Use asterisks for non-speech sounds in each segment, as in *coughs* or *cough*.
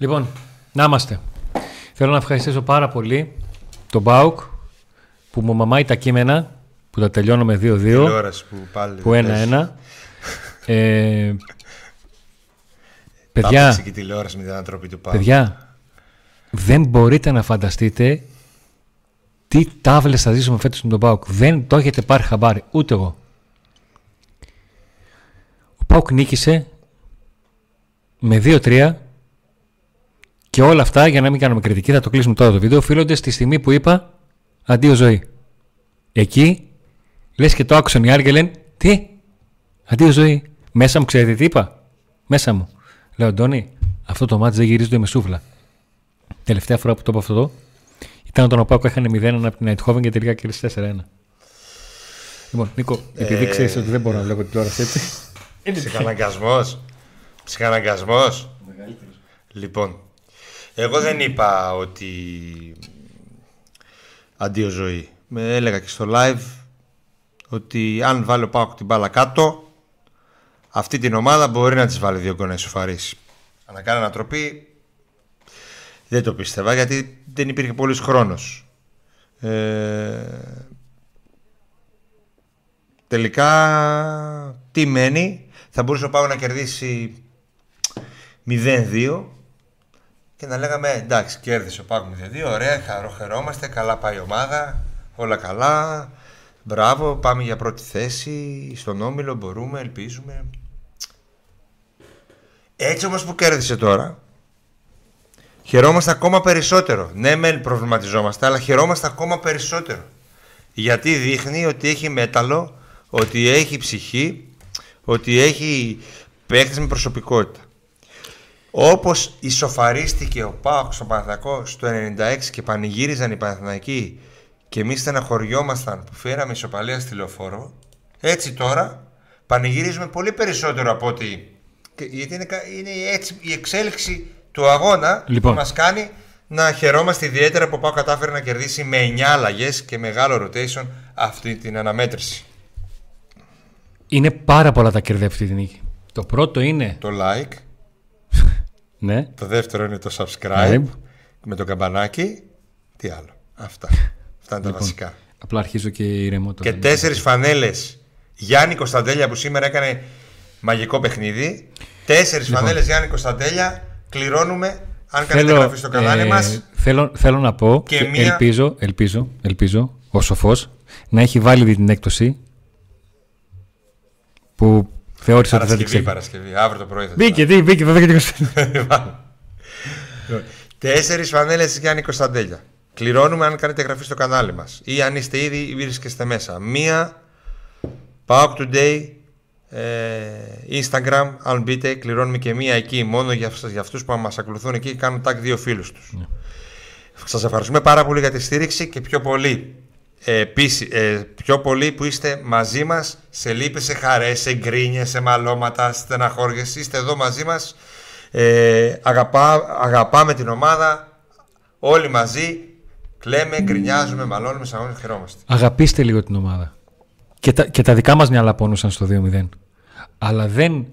Λοιπόν, να είμαστε. Θέλω να ευχαριστήσω πάρα πολύ τον Μπάουκ που μου μαμάει τα κείμενα που τα τελειώνω με 2-2. Τηλεόραση που πάλι. Που 1-1. Ε, Παιδιά, παιδιά, και η τηλεόραση με την ανατροπή του Πάου. παιδιά, δεν μπορείτε να φανταστείτε τι τάβλες θα ζήσουμε φέτος με τον Πάουκ. Δεν το έχετε πάρει χαμπάρι, ούτε εγώ. Ο Πάουκ νίκησε με 2-3 και όλα αυτά, για να μην κάνουμε κριτική, θα το κλείσουμε τώρα το βίντεο, οφείλονται στη στιγμή που είπα αντίο ζωή. Εκεί, λες και το άκουσαν οι άλλοι και λένε τι, αντίο ζωή. Μέσα μου ξέρετε τι είπα, μέσα μου. Λέω Αντώνη, αυτό το μάτς δεν γυρίζεται με σούβλα. Τελευταία φορά που το είπα αυτό εδώ, ήταν όταν ο Πάκο έχανε 0 από την Αιτχόβεν και τελικά κέρδισε 4-1. Λοιπόν, Νίκο, επειδή Ε, ξέρεις ότι δεν μπορώ να βλέπω τηλεόραση έτσι. Ψυχαναγκασμός. Ψυχαναγκασμός. Λοιπόν, εγώ δεν είπα ότι αντίο ζωή. Με έλεγα και στο live ότι αν βάλει ο Πάοκ την μπάλα κάτω, αυτή την ομάδα μπορεί να της βάλει δύο γκολ να ισοφαρίσει. Αν να κάνει ανατροπή, δεν το πίστευα γιατί δεν υπήρχε πολύς χρόνος. Ε, τελικά, τι μένει, θα μπορούσε ο Πάοκ να κερδίσει 0-2 και να λέγαμε εντάξει, κέρδισε ο Πάκου 0-2, ωραία, χαρό, χαιρόμαστε, καλά πάει η ομάδα, όλα καλά. Μπράβο, πάμε για πρώτη θέση. Στον όμιλο μπορούμε, ελπίζουμε. Έτσι όμως που κέρδισε τώρα, χαιρόμαστε ακόμα περισσότερο. Ναι, μεν προβληματιζόμαστε, αλλά χαιρόμαστε ακόμα περισσότερο. Γιατί δείχνει ότι έχει μέταλλο, ότι έχει ψυχή, ότι έχει παίκτες με προσωπικότητα. Όπως ισοφαρίστηκε ο Πάοκ στο Παναθηναϊκός στο 96 και πανηγύριζαν οι Παναθηναϊκοί και εμείς στεναχωριόμασταν που φέραμε ισοπαλία στη λεωφόρο, έτσι τώρα πανηγυρίζουμε πολύ περισσότερο από ότι... και- Γιατί είναι, κα- είναι έτσι η εξέλιξη του αγώνα Λοιπόν. που μας κάνει να χαιρόμαστε ιδιαίτερα που ο Πάοκ κατάφερε να κερδίσει με 9 αλλαγές και μεγάλο rotation αυτή την αναμέτρηση. Είναι πάρα πολλά τα κερδί αυτή τη νίκη. Το πρώτο είναι. Το like, Ναι, το δεύτερο είναι το subscribe Subscribe. με το καμπανάκι. Τι άλλο. Αυτά. Αυτά είναι τα βασικά. απλά αρχίζω και ηρεμώ τώρα. Και τέσσερις φανέλες Γιάννη Κωνσταντέλια που σήμερα έκανε μαγικό παιχνίδι. Τέσσερις Λοιπόν. φανέλες Γιάννη Κωνσταντέλια. Κληρώνουμε. Αν κάνετε εγγραφή στο κανάλι ε, μας. θέλω, θέλω να πω Και και μία- ελπίζω, ελπίζω, ελπίζω ο σοφός να έχει βάλει την έκπτωση που θεώρησε ότι θα την Παρασκευή, ξέρει. Παρασκευή. Αύριο το πρωί θα Μπήκε, τι, μπήκε, θα δει *laughs* Τέσσερις φανέλες Γιάννη Κωνσταντέλια. Κληρώνουμε αν κάνετε εγγραφή στο κανάλι μας. Ή αν είστε ήδη ή βρίσκεστε μέσα. Μία Pauk Today ε, Instagram, αν μπείτε, κληρώνουμε και μία εκεί μόνο για, αυτούς- για αυτούς που μας ακολουθούν εκεί και κάνουν tag δύο φίλους τους. Ναι. Σας ευχαριστούμε πάρα πολύ για τη στήριξη και πιο πολύ ε, επίση, ε, πιο πολύ που είστε μαζί μας σε λύπες, σε χαρές, σε γκρίνιες, σε μαλώματα, στεναχώριες. Είστε εδώ μαζί μας. Ε, αγαπά, αγαπάμε την ομάδα. Όλοι μαζί κλαίμε, γκρινιάζουμε, μαλώνουμε, σαν χαιρόμαστε. Αγαπήστε λίγο την ομάδα. Και τα, και τα δικά μας μυαλά πόνουσαν στο 2-0. Αλλά δεν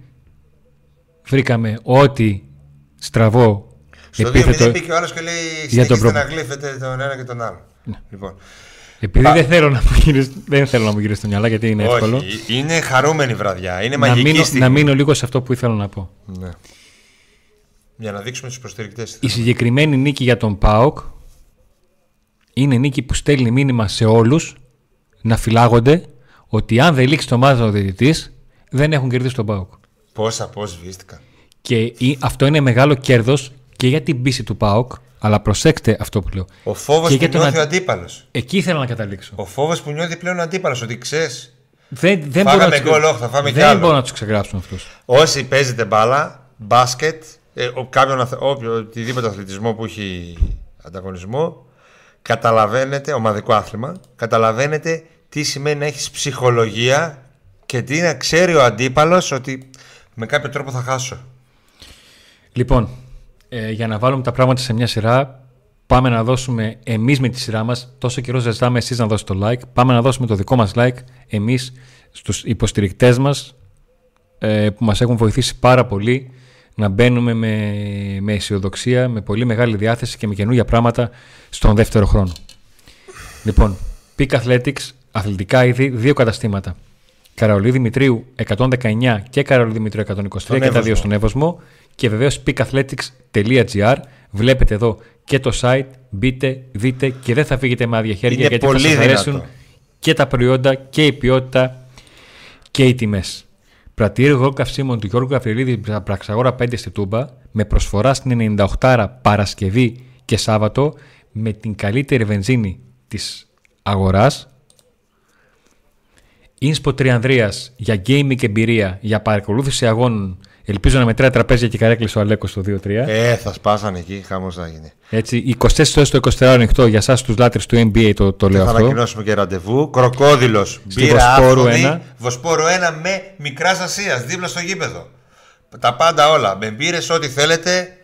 βρήκαμε ό,τι στραβό Στο 2-0 επίθετο. μπήκε ο άλλος και λέει: για τον Συνεχίστε προ- να γλύφετε τον ένα και τον άλλο. Λοιπόν, Επειδή δεν θέλω, να μου γυρίσει, δεν θέλω να μου γυρίσεις το μυαλά γιατί είναι εύκολο. όχι, είναι χαρούμενη βραδιά. Είναι Να μαγική μείνω, στιγμή. να μείνω λίγο σε αυτό που ήθελα να πω. Ναι. Για να δείξουμε στους προστηρικτέ. Η συγκεκριμένη νίκη για τον ΠΑΟΚ είναι νίκη που στέλνει μήνυμα σε όλους να φυλάγονται ότι αν δεν λήξει το μάθημα ο διαιτητής δεν έχουν κερδίσει τον ΠΑΟΚ. Πόσα πώς σβήστηκαν. Και η- αυτό είναι μεγάλο κέρδος και για την πίση του ΠΑΟΚ αλλά προσέξτε αυτό που λέω. Ο φόβος Και που για τον νιώθει ο αντι- αντίπαλος. Εκεί ήθελα να καταλήξω. Ο φόβος που νιώθει πλέον ο αντίπαλος. Ότι ξέρεις, Δεν, δεν Φάγαμε μπορώ να τους- γκολ, όχι, θα φάμε κι δεν άλλο. μπορώ να τους ξεγράψουν αυτούς. όσοι παίζετε μπάλα, μπάσκετ, ε, ο, κάποιον, αθ- όποιο, οτιδήποτε αθλητισμό που έχει ανταγωνισμό, καταλαβαίνετε, ομαδικό άθλημα, καταλαβαίνετε τι σημαίνει να έχεις ψυχολογία και τι να ξέρει ο αντίπαλος ότι με κάποιο τρόπο θα χάσω. Λοιπόν, ε, για να βάλουμε τα πράγματα σε μια σειρά, πάμε να δώσουμε εμείς με τη σειρά μας. Τόσο καιρό ζητάμε εσείς να δώσετε το like. Πάμε να δώσουμε το δικό μας like εμείς στους υποστηρικτές μας ε, που μας έχουν βοηθήσει πάρα πολύ να μπαίνουμε με, με αισιοδοξία, με πολύ μεγάλη διάθεση και με καινούργια πράγματα στον δεύτερο χρόνο. Λοιπόν, Peak Athletics, αθλητικά είδη, δύο καταστήματα. Καραολί Δημητρίου 119 και Καραολί Δημητρίου 123 και τα Εύωσμο. δύο στον Εύωσμο. Και βεβαίως peakathletics.gr. Βλέπετε εδώ και το site. Μπείτε, δείτε και δεν θα φύγετε με άδεια χέρια Είναι γιατί πολύ θα σας αρέσουν δυνατό. και τα προϊόντα και η ποιότητα και οι τιμές. Πρατήριο εγώ καυσίμων του Γιώργου Γαβριλίδη Πραξαγόρα 5 στη Τούμπα με προσφορά στην 98 Παρασκευή και Σάββατο με την καλύτερη βενζίνη της αγοράς Ίνσπο Τριανδρίας για gaming και εμπειρία, για παρακολούθηση αγώνων. Ελπίζω να μετράει τραπέζια και καρέκλες ο Αλέκος στο 2-3. Ε, θα σπάσανε εκεί, χαμός θα γίνει. Έτσι, 24 ώρες το 24 ανοιχτό για εσάς τους λάτρες του NBA το, το λέω θα αυτό. ανακοινώσουμε και ραντεβού. Κροκόδηλος. Στη Μπύρα Βοσπόρου άφθονη, ένα. Βοσπόρου 1 με μικράς Ασίας, δίπλα στο γήπεδο. Τα πάντα όλα. Με μπύρες, ό,τι θέλετε.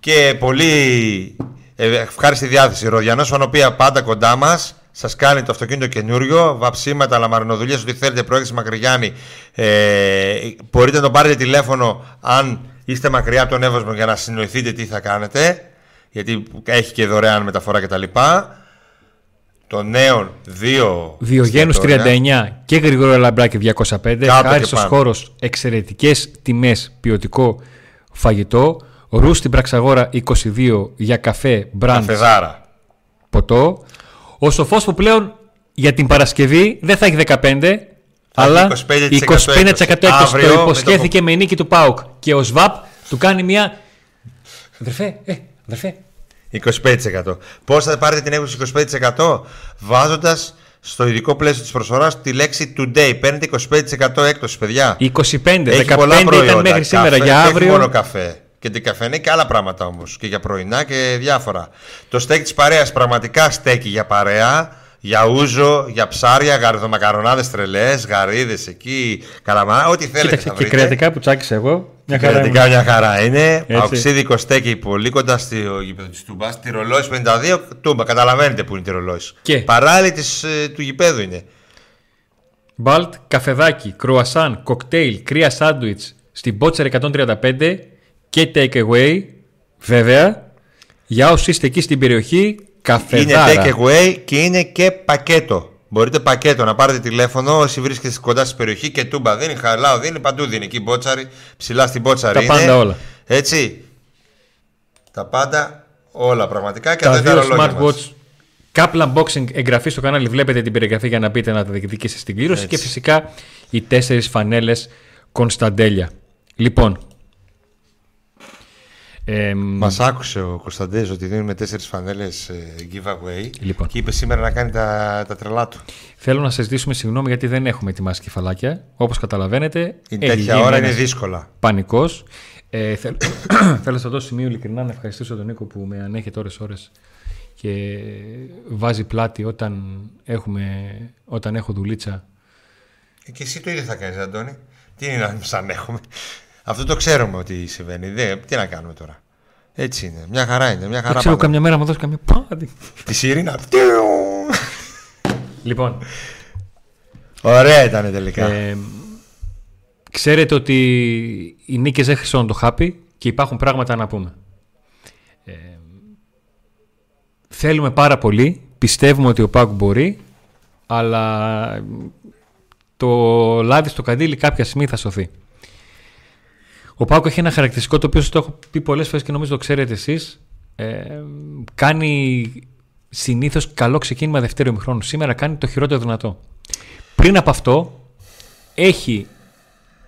Και πολύ ε, ευχάριστη διάθεση. Ροδιανό Φανοπία πάντα κοντά μας. Σας κάνει το αυτοκίνητο καινούριο. Βαψίματα, λαμαρινοδουλειές, ό,τι θέλετε. Προέξι Μακρυγιάννη. Ε, μπορείτε να τον πάρετε τηλέφωνο αν είστε μακριά από τον Εύωσμο για να συνοηθείτε τι θα κάνετε. Γιατί έχει και δωρεάν μεταφορά κτλ. Το νέο δύο Διογένους εστιατόρια. 39 και Γρηγόρο Λαμπράκη 205. και Χάριστος πάνω. χώρος, εξαιρετικές τιμές, ποιοτικό φαγητό. Ρου στην Πραξαγόρα 22 για καφέ, μπραντς, Καφεδάρα. ποτό. Ο Σοφός που πλέον για την Παρασκευή δεν θα έχει 15, Θα αλλά έχει 25% 25% έκπτωση. Αύριο Το με υποσχέθηκε με, νίκη του ΠΑΟΚ. Και ο ΣΒΑΠ του κάνει μια... Αδερφέ, ε, αδερφέ, 25%. Πώς θα πάρετε την έκπτωση 25%? Βάζοντας στο ειδικό πλαίσιο της προσφοράς τη λέξη today. Παίρνετε 25% έκπτωση, παιδιά. 25, Έχει 15 πολλά προϊόντα. ήταν μέχρι σήμερα Καφέ, για δεν αύριο. Έχει μόνο καφέ. Και την καφέ και άλλα πράγματα όμως. Και για πρωινά και διάφορα. Το στέκι της παρέας πραγματικά στέκει για παρέα. Για ούζο, για ψάρια, γαρδομακαρονάδε τρελές, γαρίδες εκεί, καλαμά, ό,τι θέλετε. Κοίταξε θα και βρείτε. κρεατικά που τσάκισα εγώ. Μια χαρά Κρεατικά ήμουν. μια χαρά είναι. Έτσι. Αοξίδικο στέκει πολύ κοντά στο γήπεδο της Τούμπας. Τη ρολόι 52 Τούμπα. Καταλαβαίνετε που είναι τη ρολόι. Και. Παράλληλη της, ε, του γηπέδου είναι. Μπαλτ, καφεδάκι, κρουασάν, κοκτέιλ, κρύα σάντουιτς στην Μπότσερ 135 και take away. Βέβαια, για όσοι είστε εκεί στην περιοχή, Είναι καφεδάρα. take away και είναι και πακέτο. Μπορείτε πακέτο να πάρετε τηλέφωνο όσοι βρίσκεστε κοντά στην περιοχή και τούμπα δίνει, χαλάω δίνει, παντού δίνει. Εκεί μπότσαρη, ψηλά στην μπότσαρη. Τα είναι. πάντα όλα. Έτσι. Τα πάντα όλα πραγματικά και Τα αυτά είναι δύο τα ρολόγια μας. smartwatch. Couple unboxing εγγραφή στο κανάλι. Βλέπετε την περιγραφή για να μπείτε να τα διεκδικήσετε στην κλήρωση. Έτσι. Και φυσικά οι τέσσερις φανέλες Κωνσταντέλια. Λοιπόν. Εμ, Μας άκουσε ο Κωνσταντέζ ότι δίνουμε τέσσερις φανέλες giveaway Λοιπόν. και είπε σήμερα να κάνει τα, τα τρελά του. Θέλω να σας ζητήσουμε συγγνώμη γιατί δεν έχουμε ετοιμάσει κεφαλάκια. Όπως καταλαβαίνετε, Είναι έχει τέτοια γίνει ώρα ένας είναι δύσκολα. πανικός. Ε, θέλ- *coughs* θέλω σε αυτό το σημείο ειλικρινά να ευχαριστήσω τον Νίκο που με ανέχεται ώρες ώρες και βάζει πλάτη όταν, έχουμε, όταν έχω δουλίτσα. Ε, Και εσύ το ίδιο θα κάνεις, Αντώνη. Τι είναι να σαν έχουμε. Αυτό το ξέρουμε ότι συμβαίνει. Δε, τι να κάνουμε τώρα. Έτσι είναι. Μια χαρά είναι. Μια Δεν χαρά ξέρω πάμε. καμιά μέρα μου δώσει καμιά πάτη. Τη Σιρήνα. Λοιπόν, Ωραία ήταν τελικά. ε, ξέρετε ότι οι νίκες δεν χρυσώνουν το χάπι και υπάρχουν πράγματα να πούμε. Ε, θέλουμε πάρα πολύ, πιστεύουμε ότι ο Πάκ μπορεί, αλλά το λάδι στο καντήλι κάποια στιγμή θα σωθεί. Ο Πάκο έχει ένα χαρακτηριστικό το οποίο σας το έχω πει πολλές φορές και νομίζω το ξέρετε εσείς. Ε, κάνει συνήθως καλό ξεκίνημα δεύτερου ημιχρόνου. Σήμερα κάνει το χειρότερο δυνατό. Πριν από αυτό έχει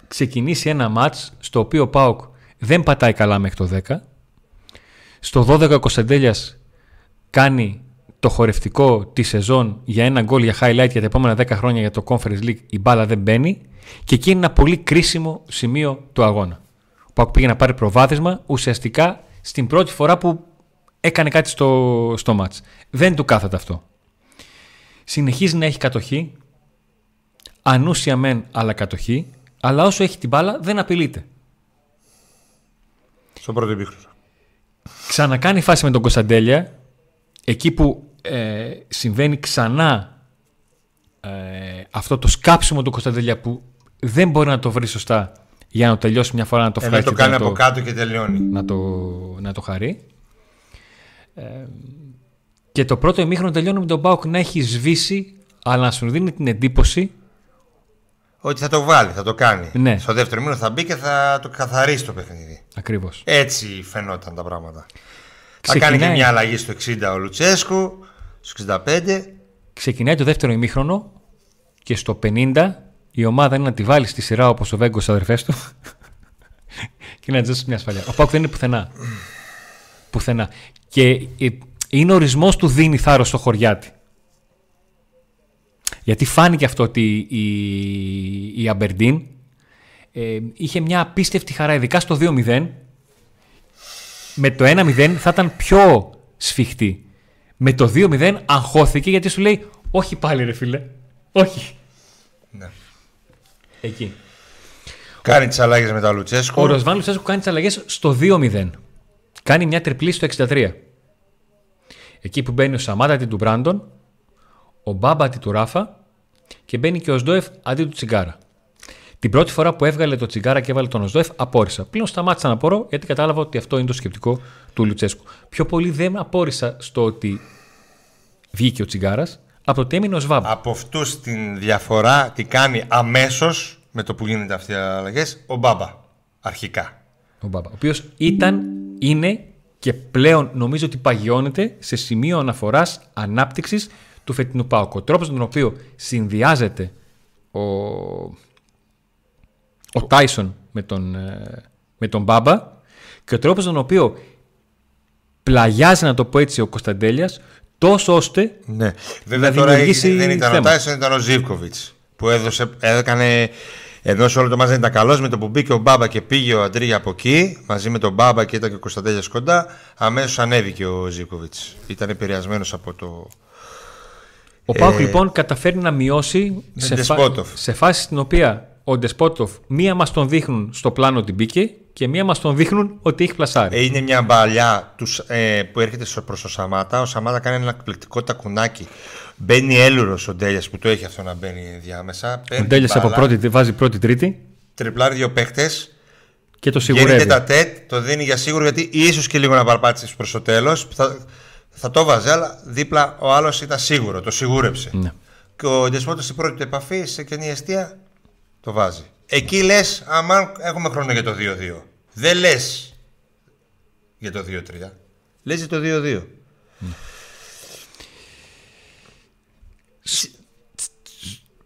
ξεκινήσει ένα μάτς στο οποίο ο Πάοκ δεν πατάει καλά μέχρι το 10. Στο 12 ο Κωνσταντέλιας κάνει το χορευτικό της σεζόν για ένα γκολ για highlight για τα επόμενα 10 χρόνια για το Conference League η μπάλα δεν μπαίνει και εκεί είναι ένα πολύ κρίσιμο σημείο του αγώνα. Ο Πάοκ πήγε να πάρει προβάδισμα ουσιαστικά στην πρώτη φορά που έκανε κάτι στο, στο μάτς. Δεν του κάθεται αυτό. Συνεχίζει να έχει κατοχή, ανούσια μεν αλλά κατοχή, αλλά όσο έχει την μπάλα δεν απειλείται. Στο πρώτο ημίχρονο. Ξανακάνει φάση με τον Κωνσταντέλια, εκεί που ε, συμβαίνει ξανά ε, αυτό το σκάψιμο του Κωνσταντέλια που δεν μπορεί να το βρει σωστά για να το τελειώσει μια φορά να το Ενώ φάει το και κάνει να από κάτω και τελειώνει. να το, να το χαρεί. Ε, και το πρώτο ημίχρονο τελειώνει με τον Πάουκ να έχει σβήσει, αλλά να σου δίνει την εντύπωση Ότι θα το βάλει, θα το κάνει. Ναι. Στο δεύτερο μήνο θα μπει και θα το καθαρίσει το παιχνίδι. ακριβώς. Έτσι φαινόταν τα πράγματα. Θα κάνει και Ξεκινάει. μια αλλαγή στο 60 ο Λουτσέσκου, στο 65. Ξεκινάει το δεύτερο ημίχρονο και στο 50 η ομάδα είναι να τη βάλεις στη σειρά όπως ο Βέγκος αδερφές του *laughs* και να τζώσεις μια ασφαλιά. Ο Πάουκ δεν είναι πουθενά. πουθενά. Και ε, είναι ορισμός του δίνει θάρρος στο χωριάτι. Γιατί φάνηκε αυτό ότι η, η Αμπερντίν ε, είχε μια απίστευτη χαρά, ειδικά στο 2-0. Με το 1-0 θα ήταν πιο σφιχτή. Με το 2-0 αγχώθηκε γιατί σου λέει όχι πάλι ρε φίλε. Όχι. Ναι. Εκεί. Κάνει τις αλλαγές μετά ο Λουτσέσκου. Ο Ροσβάν Λουτσέσκου κάνει τις αλλαγές στο 2-0. Κάνει μια τριπλή στο 63. Εκεί που μπαίνει ο Σαμάτα αντί του Μπράντον, ο Μπάμπα αντί του Ράφα και μπαίνει και ο Σντόεφ αντί του Τσιγκάρα. Την πρώτη φορά που έβγαλε το Τσιγκάρα και έβαλε τον Οσδόεφ, απόρρισα. Πλέον σταμάτησα να απορώ γιατί κατάλαβα ότι αυτό είναι το σκεπτικό του Λουτσέσκου. Πιο πολύ δεν απόρρισα στο ότι βγήκε ο Τσιγκάρας από το ότι έμεινε ο Σβάμπ. Από αυτούς την διαφορά τι κάνει αμέσως με το που γίνονται αυτοί οι αλλαγές ο Μπάμπα. Αρχικά. Ο Μπάμπα. Ο οποίος ήταν, είναι και πλέον νομίζω ότι παγιώνεται σε σημείο αναφοράς ανάπτυξης του φετινού Πάουκ. Ο τρόπος τον οποίο συνδυάζεται ο, ο Τάισον με τον, ε, με τον Μπάμπα και ο τρόπος τον οποίο πλαγιάζει, να το πω έτσι, ο Κωνσταντέλιας, τόσο ώστε Ναι. Βέβαια Να τώρα δημιουργήσει δεν ήταν ο θέμα. Τάισον, ήταν ο Ζήβκοβιτ. Που έδωσε, έκανε. Ενώ σε όλο το μάζι δεν ήταν καλός, με το που μπήκε ο Μπάμπα και πήγε ο Αντρίγια από εκεί, μαζί με τον Μπάμπα και ήταν και ο Κωνσταντέλιας κοντά, αμέσως ανέβηκε ο Ζήβκοβιτ. Ήταν επηρεασμένος από το. Ο Πάουκ λοιπόν καταφέρνει να μειώσει με σε, Ντεσπότοφ. σε φάση στην οποία ο Ντεσπότοφ μία μας τον δείχνουν στο πλάνο ότι μπήκε και μία μας τον δείχνουν ότι έχει πλασάρει. Ε, είναι μια μπαλιά τους, ε, που έρχεται στο- προς το Σαμάτα. Ο Σαμάτα κάνει ένα εκπληκτικό τακουνάκι. Μπαίνει έλουρος ο Ντέλιας που το έχει αυτό να μπαίνει διάμεσα. ο Παίρνει Ντέλιας την από μπάλα, πρώτη, βάζει πρώτη-τρίτη Τριπλάρει δύο παίχτες. και το Γίνεται σιγουρεύει. τα τέτ, το δίνει για σίγουρο γιατί ίσως και λίγο να παρπάτησες προς το τέλος. Θα, θα το βάζει, αλλά δίπλα ο άλλος ήταν σίγουρο, το σιγούρεψε. Ναι. Και ο Ντεσπότο στην πρώτη του επαφή, σε κενή αιστεία, το βάζει. Εκεί λες, άμα έχουμε χρόνο για το 2-2. Δεν λες για το 2-3. Λες για το 2-2.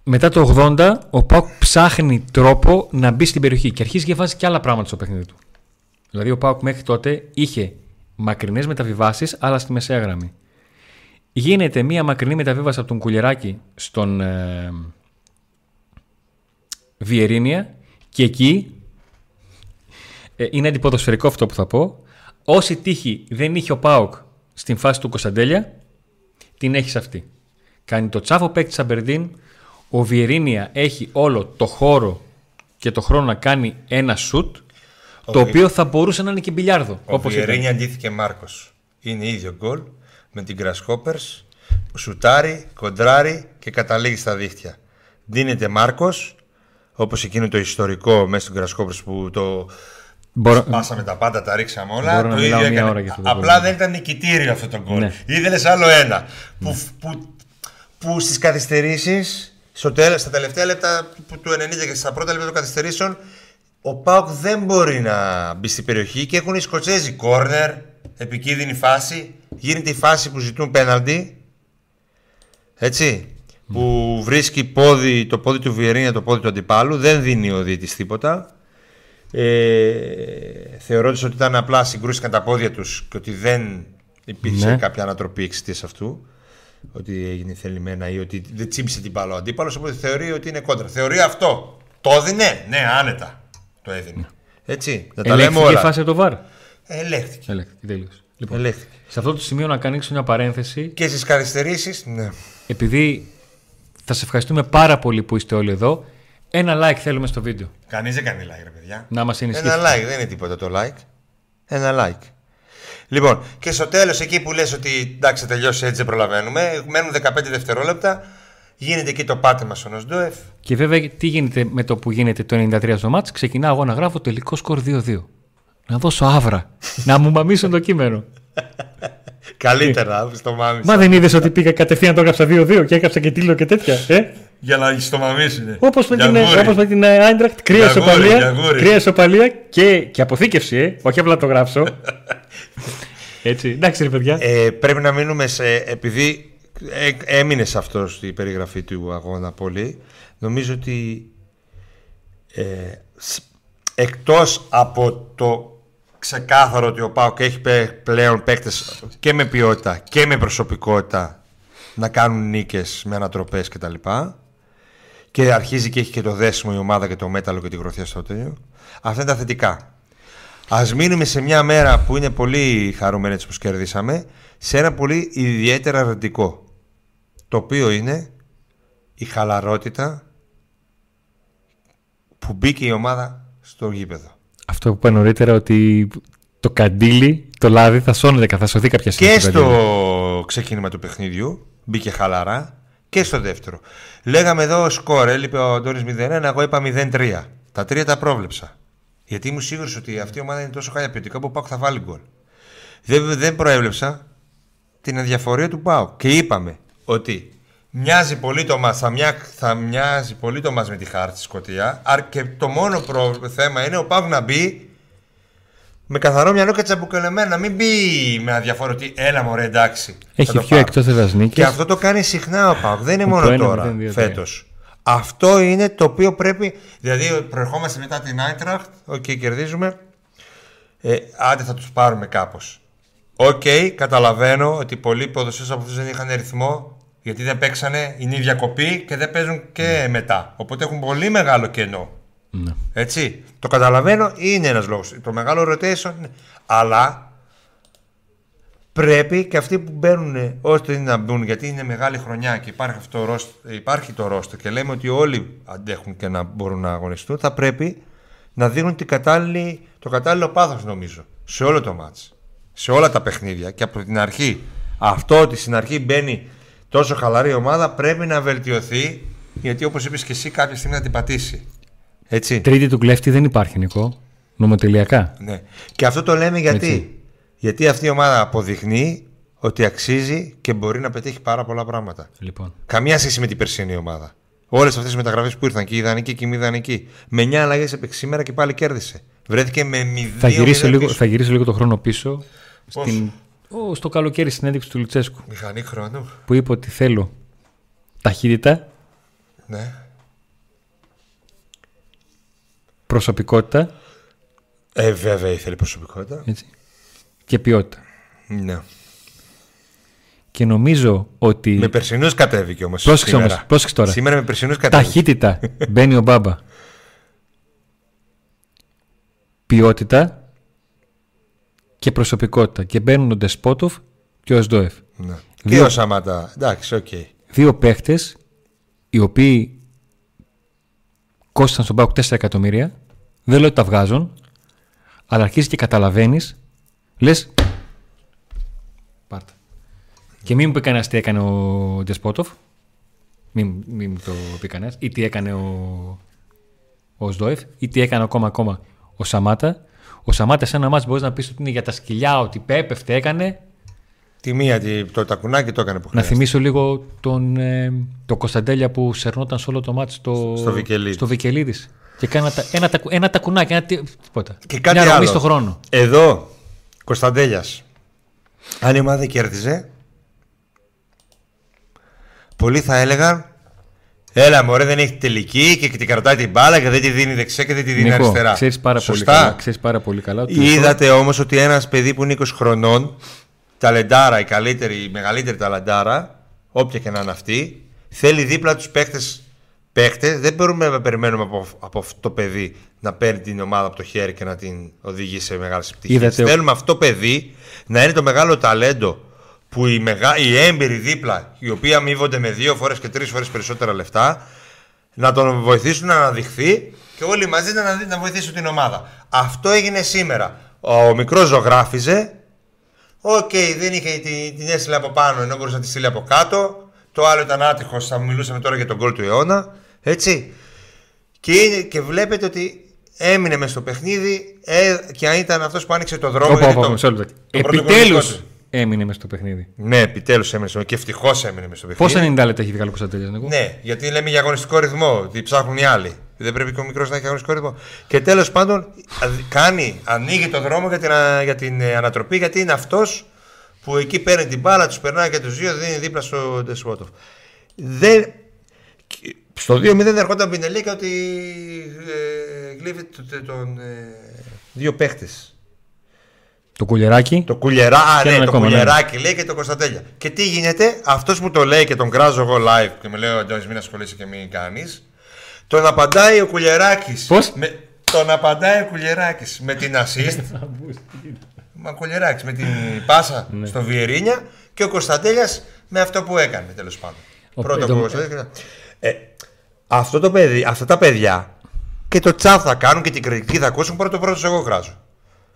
Μετά το 80 ο Πάουκ ψάχνει τρόπο να μπει στην περιοχή και αρχίζει και βάζει και άλλα πράγματα στο παιχνίδι του. Δηλαδή ο Πάουκ μέχρι τότε είχε μακρινές μεταβιβάσεις αλλά στη μεσαία γραμμή. Γίνεται μία μακρινή μεταβίβαση από τον Κουλεράκη στον ε, Βιερίνια και εκεί ε, είναι αντιποδοσφαιρικό αυτό που θα πω. Όση τύχη δεν είχε ο Πάουκ στην φάση του Κωνσταντέλια, την έχει σε αυτή. Κάνει το τσάφο παίκτη της Αμπερντίν. Ο Βιερίνια έχει όλο το χώρο και το χρόνο να κάνει ένα σουτ, το Βι- οποίο θα μπορούσε να είναι και μπιλιάρδο. Ο όπως ήταν. Βιερίνη αντίθηκε Μάρκος. Είναι ίδιο γκολ με την Grasshoppers που σουτάρει, κοντράρει και καταλήγει στα δίχτυα. Δίνεται Μάρκος, όπως εκείνο το ιστορικό μέσα στην Grasshoppers που το Μπορώ... Πάσαμε τα πάντα, τα ρίξαμε όλα. Μπορώ να το μιλάω ίδιο μια έκανε. ώρα για αυτό το Απλά γκολ. δεν ήταν νικητήριο αυτό το γκολ. Ναι. Ήθελε άλλο ένα. Που, που, που στις καθυστερήσεις, στα τελευταία λεπτά του- του 90 και στα πρώτα λεπτά των καθυστερήσεων, ο Πάουκ δεν μπορεί να μπει στην περιοχή και έχουν οι Σκοτσέζοι κόρνερ, επικίνδυνη φάση. Γίνεται η φάση που ζητούν πέναλτι. Έτσι. Που βρίσκει πόδι, το πόδι του Βιερίνια, το πόδι του αντιπάλου. Δεν δίνει ο διαιτητής τίποτα. Ε, θεωρώντας ότι ήταν απλά συγκρούστηκαν τα πόδια τους και ότι δεν υπήρξε Ναι. κάποια ανατροπή εξαιτίας αυτού. Ότι έγινε θελημένα ή ότι δεν τσίμπησε την μπάλα ο αντίπαλος, οπότε θεωρεί ότι είναι κόντρα. Θεωρεί αυτό. Το έδινε, ναι, άνετα το έδινε. Έτσι, να τα λέμε Ελέγχθηκε η όλα. φάση από το βαρ. Ελέγχθηκε. Ελέγχθηκε, τελείως. Λοιπόν, Ελέγχθηκε. σε αυτό το σημείο να ανοίξω μια παρένθεση, Και στις καθυστερήσεις, ναι. επειδή θα σε ευχαριστούμε πάρα πολύ που είστε όλοι εδώ. Ένα like θέλουμε στο βίντεο. Κανείς δεν κάνει like, ρε παιδιά. Να μας ενισχύσεις. Ένα like, δεν είναι τίποτα το like. Ένα like. Λοιπόν, και στο τέλος, εκεί που λες ότι εντάξει, θα τελειώσει έτσι, δεν προλαβαίνουμε, μένουν 15 δευτερόλεπτα. Γίνεται εκεί το πάτημα στον Οσντόεφ. Και βέβαια τι γίνεται με το που γίνεται το 93 στο μάτς; Ξεκινάω εγώ να γράφω τελικό σκορ 2-2. Να δώσω άβρα. να μου μαμίσουν το κείμενο. Καλύτερα, στο μάμι. Μα δεν είδες ότι πήγα κατευθείαν το έγραψα 2-2 και έγραψα και τίλο και τέτοια. Ε; Για να στο μαμίσουνε. Όπως με, Για την, γούρι. όπως με την ε, Eintracht, κρύα Για γούρι, ισοπαλία, για γούρι. κρύα ισοπαλία και, και αποθήκευση, ε; όχι απλά το γράψω. *laughs* Έτσι, εντάξει ρε παιδιά. Ε, πρέπει να μείνουμε σε. Επειδή ε, έμεινε σε αυτό στη περιγραφή του αγώνα πολύ, νομίζω ότι ε, σ- εκτός από το ξεκάθαρο ότι ο ΠΑΟΚ έχει πε- πλέον παίκτες και με ποιότητα και με προσωπικότητα να κάνουν νίκες με ανατροπές κτλ. Και αρχίζει και έχει και το δέσιμο η ομάδα και το μέταλλο και την γροθιά στο τέλειο. Αυτά είναι τα θετικά. Α μείνουμε σε μια μέρα που είναι πολύ χαρούμενη έτσι που κερδίσαμε, σε ένα πολύ ιδιαίτερα αρνητικό. Το οποίο είναι η χαλαρότητα που μπήκε η ομάδα στο γήπεδο. Αυτό που είπα νωρίτερα ότι το καντήλι, το λάδι θα σώνεται καθώς θα σωθεί κάποια στιγμή. Και το καντήλι. στο ξεκίνημα του παιχνιδιού μπήκε χαλαρά και στο δεύτερο. Λέγαμε εδώ σκορ, έλειπε ο Αντώνης 0-1, εγώ είπα 0-3. Τα τρία τα πρόβλεψα. Γιατί ήμουν σίγουρος ότι αυτή η ομάδα είναι τόσο χάλια ποιοτικά που ο Πάουκ θα βάλει γκολ. Δεν, δεν προέβλεψα την αδιαφορία του ΠΑΟΚ. Και είπαμε ότι μοιάζει πολύ το ματς, θα, μιά, θα μοιάζει πολύ το ματς με τη Χαρτς στη Σκωτία. αρ- Και το μόνο προ- θέμα είναι ο ΠΑΟΚ να μπει με καθαρό μυαλό και τσαμπουκαλεμένο. Να μην μπει με αδιαφορία ότι έλα μωρέ εντάξει. θα Έχει το πιο πάρω». εκτός έδρας Και νίκες. αυτό το κάνει συχνά ο ΠΑΟΚ. Δεν είναι Το μόνο ένα, τώρα, μηδέν, δύο, φέτος. Αυτό είναι το οποίο πρέπει. Δηλαδή, προερχόμαστε μετά την Άιντραχτ. Οκ, κερδίζουμε. Ε, άντε, θα τους πάρουμε κάπως. Οκ, καταλαβαίνω ότι πολλοί ποδοσφαιριστές από αυτούς δεν είχαν ρυθμό γιατί δεν παίξανε, είναι η διακοπή και δεν παίζουν και μετά. Οπότε έχουν πολύ μεγάλο κενό. Ναι. Έτσι. Το καταλαβαίνω, είναι ένας λόγος. Το μεγάλο rotation. ναι. Αλλά πρέπει και αυτοί που μπαίνουν ώστε είναι να μπουν, γιατί είναι μεγάλη χρονιά και υπάρχει, αυτό, το ρόσ- υπάρχει το ρόστερ και λέμε ότι όλοι αντέχουν και να μπορούν να αγωνιστούν, θα πρέπει να δίνουν την κατάλληλη, το κατάλληλο πάθος νομίζω σε όλο το μάτς. Σε όλα τα παιχνίδια και από την αρχή. Αυτό ότι στην αρχή μπαίνει τόσο χαλαρή ομάδα πρέπει να βελτιωθεί γιατί όπως είπες και εσύ κάποια στιγμή να την πατήσει. Έτσι. Τρίτη του κλέφτη δεν υπάρχει, Νικό. Νομοτελειακά. Ναι. Και αυτό το λέμε γιατί; Έτσι. Γιατί αυτή η ομάδα αποδεικνύει ότι αξίζει και μπορεί να πετύχει πάρα πολλά πράγματα. Λοιπόν. Καμία σχέση με την περσινή ομάδα. Όλες αυτές οι μεταγραφές που ήρθαν και η ιδανική και η μη ιδανική. Με 9 αλλαγές έπαιξε σήμερα και πάλι κέρδισε. Βρέθηκε με 0 Θα γυρίσω, λίγο, θα γυρίσω λίγο το χρόνο πίσω. Πώς; Στην, Ω, στο καλοκαίρι συνέντευξη του Λουτσέσκου. Μηχανή χρόνου. Που είπε ότι θέλω ταχύτητα, Ναι. προσωπικότητα Ε, βέβαια ήθελε προσωπικότητα. έτσι, και ποιότητα. Ναι. Και νομίζω ότι Με περσινούς κατέβηκε όμως. Πρόσεξε όμως, πρόσεξε τώρα. Σήμερα με περσινούς κατέβηκε. ταχύτητα *laughs* μπαίνει ο Μπάμπα. Ποιότητα και προσωπικότητα. Και μπαίνουν ο Ντεσπότοφ και ο Οζντόεφ. Ναι. Και Δύο- ο Σαμάτα. Εντάξει, οκ. Δύο παίχτες οι οποίοι κόστησαν στον ΠΑΟΚ 4 εκατομμύρια. Δεν λέω ότι τα βγάζουν, αλλά αρχίζεις και καταλαβαίνεις, λες. Πάρτε. Και μην μου πει κανένας τι έκανε ο Ντεσπότοφ. Μην, μην μου το πει κανένας. Ή τι έκανε ο, ο Σδόεφ. Ή τι έκανε ακόμα ακόμα ο Σαμάτα. Ο Σαμάτα σε ένα μάτς μπορείς να πεις ότι είναι για τα σκυλιά, ότι πέπεφτε έκανε. Τη μία τη- το τακουνάκι το έκανε που Να χρειάζεται. θυμίσω λίγο τον ε, το Κωνσταντέλια που σερνόταν σε όλο το μάτι στο, Στο Βικελίδης. στο Βικελίδης. Και έκανε ένα, τα- ένα, τακου- ένα τακουνάκι, ένα, τι- τίποτα. Και κάτι Μια ρομή άλλο. στο χρόνο. Εδώ, Κωνσταντέλιας. Αν η ομάδα κέρδιζε, πολλοί θα έλεγαν Έλα μωρέ δεν έχεις τελική και την κρατάει την μπάλα και δεν τη δίνει δεξιά και δεν τη δίνει Νίκο, αριστερά. ξέρεις πάρα, πολύ Σωστά. καλά, ξέρεις πάρα πολύ καλά ότι Είδατε όμως ότι ένας παιδί που είναι 20 χρονών, ταλεντάρα, η καλύτερη, η μεγαλύτερη ταλεντάρα, όποια και να είναι αυτή, θέλει δίπλα τους παίχτες, παίχτες. Δεν μπορούμε να περιμένουμε από, από αυτό το παιδί να παίρνει την ομάδα από το χέρι και να την οδηγεί σε μεγάλες επιτυχίες. Είδατε ο- Θέλουμε αυτό το παιδί να είναι το μεγάλο ταλέντο που οι, μεγα... οι έμπειροι δίπλα, οι οποίοι αμείβονται με δύο φορές και τρεις φορές περισσότερα λεφτά, να τον βοηθήσουν να αναδειχθεί και όλοι μαζί να, αναδει- να βοηθήσουν την ομάδα. Αυτό έγινε σήμερα. Ο μικρός ζωγράφιζε. Οκ, δεν είχε την, την έστειλε από πάνω ενώ μπορούσε να τη στείλει από κάτω. Το άλλο ήταν άτυχος, θα μιλούσαμε τώρα για τον γκολ του αιώνα. Έτσι. Και, είναι, και βλέπετε ότι έμεινε μες στο παιχνίδι ε, και αν ήταν αυτός που άνοιξε το δρόμο. Όπα, γιατί όπα, το- μισό λεπτό. το πρώτο γκολ Επιτέλους δικό του. Έμεινε μες στο παιχνίδι. Ναι, επιτέλους έμεινε στο και ευτυχώς έμεινε μες στο παιχνίδι. Πόσα 90 λεπτά έχει βγάλει ο Κωνσταντέλια, Νίκο; Ναι, γιατί λέμε για αγωνιστικό ρυθμό, ότι ψάχνουν οι άλλοι. Δεν πρέπει και ο μικρός να έχει αγωνιστικό ρυθμό. Και τέλος πάντων α- κάνει, ανοίγει το δρόμο για την, α- για την ε, ανατροπή, γιατί είναι αυτός που εκεί παίρνει την μπάλα, τους περνάει και τους δύο, δίνει δίπλα στο Ντεσπότοφ. Δεν... και Στο 2-0 ερχόταν Πινελίκα ότι ε, γλύφει το- το- τον ε, δύο παίχτες. Το κουλεράκι. Το κουλερά, α, Και ναι, έναν το ακόμα, ναι. κουλεράκι λέει και το Κωνσταντέλια. Και τι γίνεται, αυτός που το λέει και τον κράζω εγώ live και με λέει ο Αντώνης μην ασχολείσαι και μην κάνεις. Τον απαντάει ο κουλεράκι. Πώς; Με, τον απαντάει ο κουλεράκι με την assist. *laughs* Μα κουλεράκι με την πάσα Ναι. στο Βιερίνια και ο Κωνσταντέλιας με αυτό που έκανε τέλος πάντων. Ο- Πρώτο το- που ο Κωνσταντέλιας. ε, αυτό το παιδί, αυτά τα παιδιά και το τσάφ θα κάνουν και την κριτική θα ακούσουν. Πρώτο πρώτος εγώ κράζω.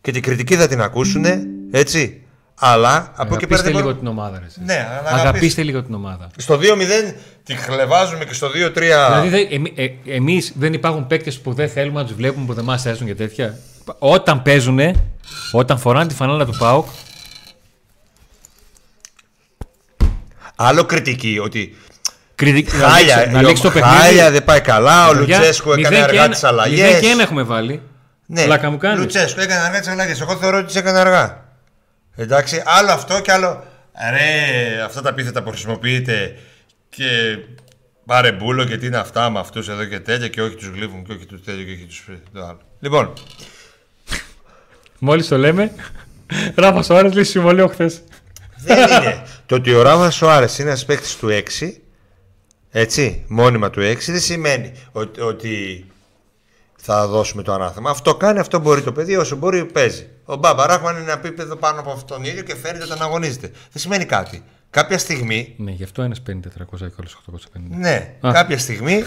Και την κριτική θα την ακούσουν, έτσι. Αλλά από εκεί πέρα. Αγαπήστε δεν λίγο μπορούν- την ομάδα, ρε. εσείς. Ναι, αλλά Αγαπήστε αγαπήστε. λίγο την ομάδα. Στο 2-0 τη χλεβάζουμε και στο 2-3. Δηλαδή, δεν- εμεί- ε, εμείς δεν υπάρχουν παίκτες που δεν θέλουμε να τους βλέπουμε, που δεν μας αρέσουν και τέτοια. Όταν παίζουν, όταν φοράνε τη φανέλα του ΠΑΟΚ, Άλλο κριτική ότι. κριτική- να Χάλια, λήξει- να η λήξει το παιχνίδι. Χάλια δεν πάει καλά. Ο Παιδιά, Λουτσέσκου έκανε μηδέν και αργά ένα- τις αλλαγές. μηδέν και ένα έχουμε βάλει. Ναι, Πλάκα μου κάνεις. Λουτσέσκου έκανε αργά τις αλλαγές. Εγώ θεωρώ ότι τι έκανε αργά. Εντάξει, άλλο αυτό και άλλο. Ρε, αυτά τα επίθετα που χρησιμοποιείτε και πάρε μπούλο και τι είναι αυτά με αυτούς εδώ και τέτοια και όχι τους γλύφουν και όχι τους τέτοιο και όχι τους το άλλο. Λοιπόν, Μόλις το λέμε, Ράφα Σοάρε λέει συμβολέο χθες. δεν είναι. *laughs* το ότι ο Ράβα Σοάρε είναι ένας παίκτης του 6, έτσι, μόνιμα του 6, δεν σημαίνει ότι, ότι θα δώσουμε το ανάθεμα. Αυτό κάνει, αυτό μπορεί το παιδί, όσο μπορεί παίζει. Ο Μπάμπα Ράχμαν είναι ένα επίπεδο πάνω από αυτόν τον ίδιο και φαίνεται όταν αγωνίζεται. Δεν σημαίνει κάτι. Κάποια στιγμή, Ναι, γι' αυτό ένας παίρνει 400 και άλλος 850. ναι, Α. κάποια στιγμή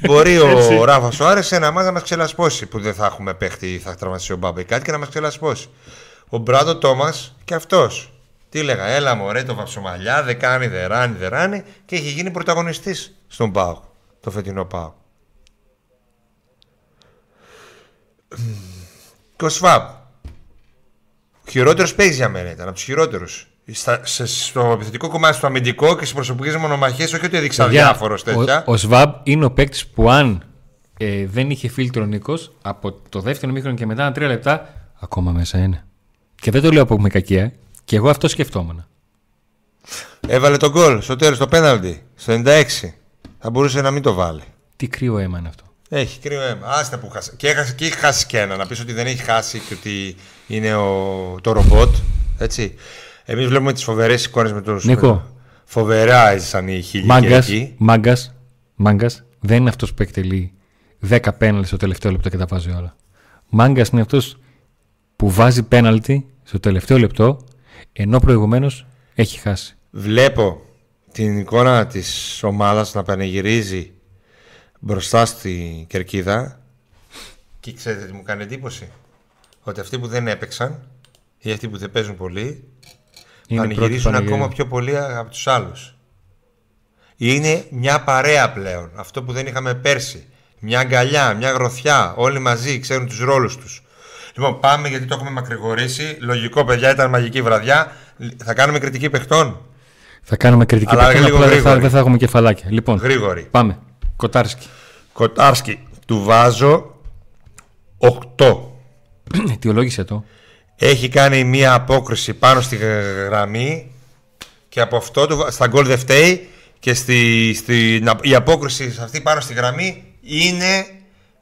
μπορεί ο *laughs* Ράβα Σοάρε ένα μάτς να μας ξελασπώσει που δεν θα έχουμε παίχτη ή θα τραυματιστεί ο Μπάμπα ή κάτι και να μας ξελασπώσει. Ο Μπράντο Τόμας και αυτός. Τι λέγα, έλα μωρέ το βαψομαλιά, δεν κάνει, δεν ράνει, δεν ράνει και έχει γίνει πρωταγωνιστής στον Πάο, το φετινό Πάο. Και ο Σβάμπ. Ο χειρότερος παίκτης για μένα ήταν, από τους χειρότερους. Στο επιθετικό κομμάτι, στο αμυντικό και στις προσωπικές μονομαχίες, όχι ότι έδειξα Παιδιά, διάφορος τέτοια. Ο, ο Σβάμπ είναι ο παίκτης που αν ε, δεν είχε φίλτρο Νίκος, από το δεύτερο μήχρονο και μετά, τρία λεπτά, ακόμα μέσα είναι. Και δεν το λέω από με κακία. Και εγώ αυτό σκεφτόμουν. Έβαλε τον γκολ στο τέλος, το πέναλτι, στο 96. Θα μπορούσε να μην το βάλει. Τι κρύο αίμα είναι αυτό. Έχει κρύο αίμα. Άστα που χάσει. Και, έχασε, και έχει χάσει και ένα. Να πεις ότι δεν έχει χάσει και ότι είναι ο, το ρομπότ. Έτσι. Εμείς βλέπουμε τις φοβερές εικόνες με του. Νίκο. Φοβερά έζησαν οι χίλιοι και Μάγκας, εκεί. μάγκας, μάγκας, δεν είναι αυτός που εκτελεί 10 πέναλτι στο τελευταίο λεπτό και τα βάζει όλα. Μάγκας είναι αυτός που βάζει πέναλτι στο τελευταίο λεπτό, ενώ προηγουμένως έχει χάσει. Βλέπω την εικόνα της ομάδας να πανηγυρίζει μπροστά στη κερκίδα. Και ξέρετε τι μου κάνει εντύπωση; Ότι αυτοί που δεν έπαιξαν ή αυτοί που δεν παίζουν πολύ Είναι η πρώτη πανηγυρίζουν πανηγυρία. ακόμα πιο πολύ από τους άλλους. Είναι μια παρέα πλέον. Αυτό που δεν είχαμε πέρσι. Μια αγκαλιά, μια γροθιά. Όλοι μαζί ξέρουν τους ρόλους τους. Λοιπόν, πάμε γιατί το έχουμε μακρηγορήσει. Λογικό, παιδιά, ήταν μαγική βραδιά. Θα κάνουμε κριτική παιχτών; Θα κάνουμε κριτική Αλλά παιχνίδι, λίγο απλά δεν θα, γρήγορη. δεν θα έχουμε κεφαλάκια. Λοιπόν, Γρήγορη. πάμε. Κοτάρσκι. Κοτάρσκι, του βάζω 8. *clears throat* Αιτιολόγησε το. Έχει κάνει μία απόκριση πάνω στη γραμμή και από αυτό του, βα- στα γκολ δεν φταίει και στη, στη, να- η απόκριση σε αυτή πάνω στη γραμμή είναι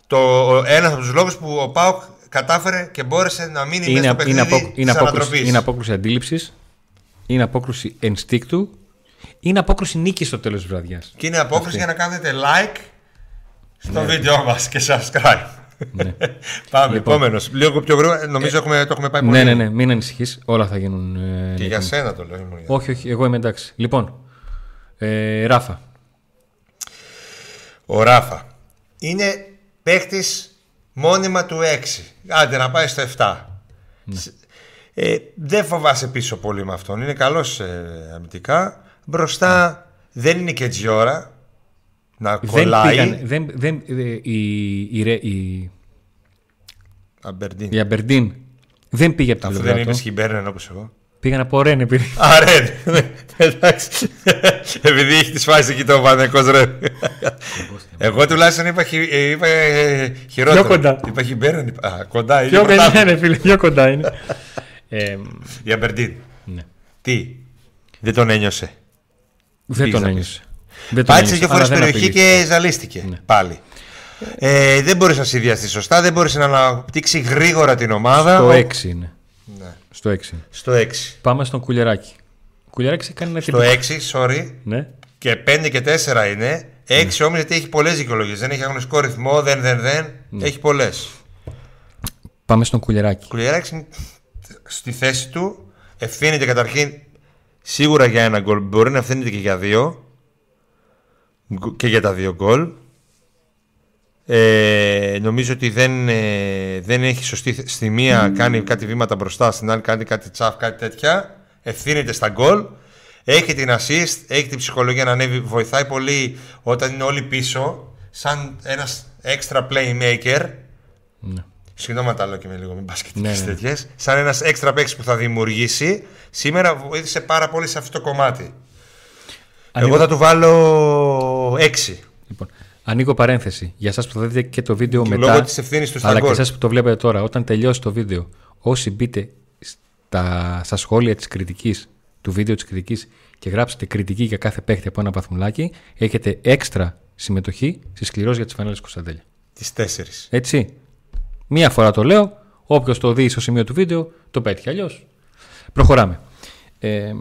το, ένας από τους λόγους που ο Πάουκ κατάφερε και μπόρεσε να μείνει μέσα Είναι, στο είναι, παιχνίδι απο, της είναι, απόκρουση, ανατροπής. είναι απόκρουση αντίληψης. Είναι απόκρουση ενστίκτου. Είναι απόκρουση νίκης στο τέλος της βραδιάς. Και είναι απόκριση για να κάνετε like στο βίντεο μας και subscribe. *laughs* Πάμε, Λοιπόν. επόμενος. Λίγο πιο γρήγορα, νομίζω έχουμε, το έχουμε πάει πολύ. Ναι, ναι, ναι, μην ανησυχείς. Όλα θα γίνουν. Ε, Και Νίκο για μου. σένα το λέω. ήμουν για- Όχι, όχι, εγώ είμαι εντάξει. Λοιπόν, ε, Ράφα. Ο Ράφα είναι παίχτης μόνιμα του 6. Άντε να πάει στο 7. Σ- Ε, δεν φοβάσαι πίσω πολύ με αυτόν. Είναι καλός ε, αμυντικά. Μπροστά δεν είναι και έτσι η ώρα να Δεν κολλάει. πήγαν, δεν, δεν, ε, η, η, Ρε- η, Αμπερντίν. η Αμπερντίν δεν πήγε από την Αφού πλευρά δεν του. είπε Χιμπέρνεν όπως εγώ. Πήγαν από Ρεν επειδή. Α, ρε. Εντάξει. Επειδή έχει τη φάση εκεί το Πανεκός ρε. Εγώ τουλάχιστον είπα, χει- είπα ε, χειρότερο. Πιο κοντά. Είπα Χιμπέρνεν. είπα- Α, κοντά είναι. Πιο πρωτάθλημα. κοντά είναι, φίλε, πιο κοντά είναι. ε, *laughs* Η Αμπερντίν. ναι. Τι; Δεν τον ένιωσε. Δεν Πήγες τον να ένιωσε. Δεν τον Πάτησε ένιωσε, δύο φορέ αλλά δεν περιοχή απειλήθηκε. και ζαλίστηκε Ναι. πάλι. Ε, δεν μπορούσε να συνδυαστείς σωστά, δεν μπορούσε να αναπτύξει γρήγορα την ομάδα. Στο Ο- 6 είναι. Ναι. Στο 6. Στο 6. Πάμε στον Κουλεράκι. Ο Κουλεράκι έκανε ένα Στο τύπο. 6, sorry. Ναι. Και 5 και 4 είναι. 6 όμως γιατί έχει πολλές δικαιολογίες. Δεν έχει αγωνιστικό ρυθμό, δεν, δεν, δεν. Ναι. Έχει πολλές. Πάμε στον Κουλεράκι. Κουλιαράκη στη θέση του ευθύνεται καταρχήν σίγουρα για ένα γκολ. Μπορεί να ευθύνεται και για δύο. Γκ- Και για τα δύο γκολ. Ε, νομίζω ότι δεν, ε, δεν έχει σωστή. θε- Στη μία κάνει κάτι βήματα μπροστά, στην άλλη κάνει κάτι τσαφ, κάτι τέτοια. Ευθύνεται στα γκολ. Έχει την assist, έχει την ψυχολογία να ανέβει. Βοηθάει πολύ όταν είναι όλοι πίσω. Σαν ένας extra playmaker. Ναι. Συγγνώμη αν τα λέω και με λίγο, μην πας και Ναι, τις ναι. τέτοιες. Σαν ένας έξτρα παίκτης που θα δημιουργήσει, σήμερα βοήθησε πάρα πολύ σε αυτό το κομμάτι. Ανοίγω, Εγώ θα του βάλω 6. λοιπόν, ανοίγω παρένθεση. Για εσάς που θα δείτε και το βίντεο μετά. Λόγω της ευθύνης του στα αλλά και γκολ. εσάς που το βλέπετε τώρα, όταν τελειώσει το βίντεο, όσοι μπείτε στα, στα σχόλια της κριτικής, του βίντεο της κριτικής και γράψετε κριτική για κάθε παίχτη από ένα βαθμουλάκι, έχετε έξτρα συμμετοχή στη σκληρός για τις φανέλες Κωνσταντέλια. Τις 4. Έτσι. Μία φορά το λέω. Όποιος το δει στο σημείο του βίντεο, το πέτυχε. Αλλιώς. Προχωράμε. Ε,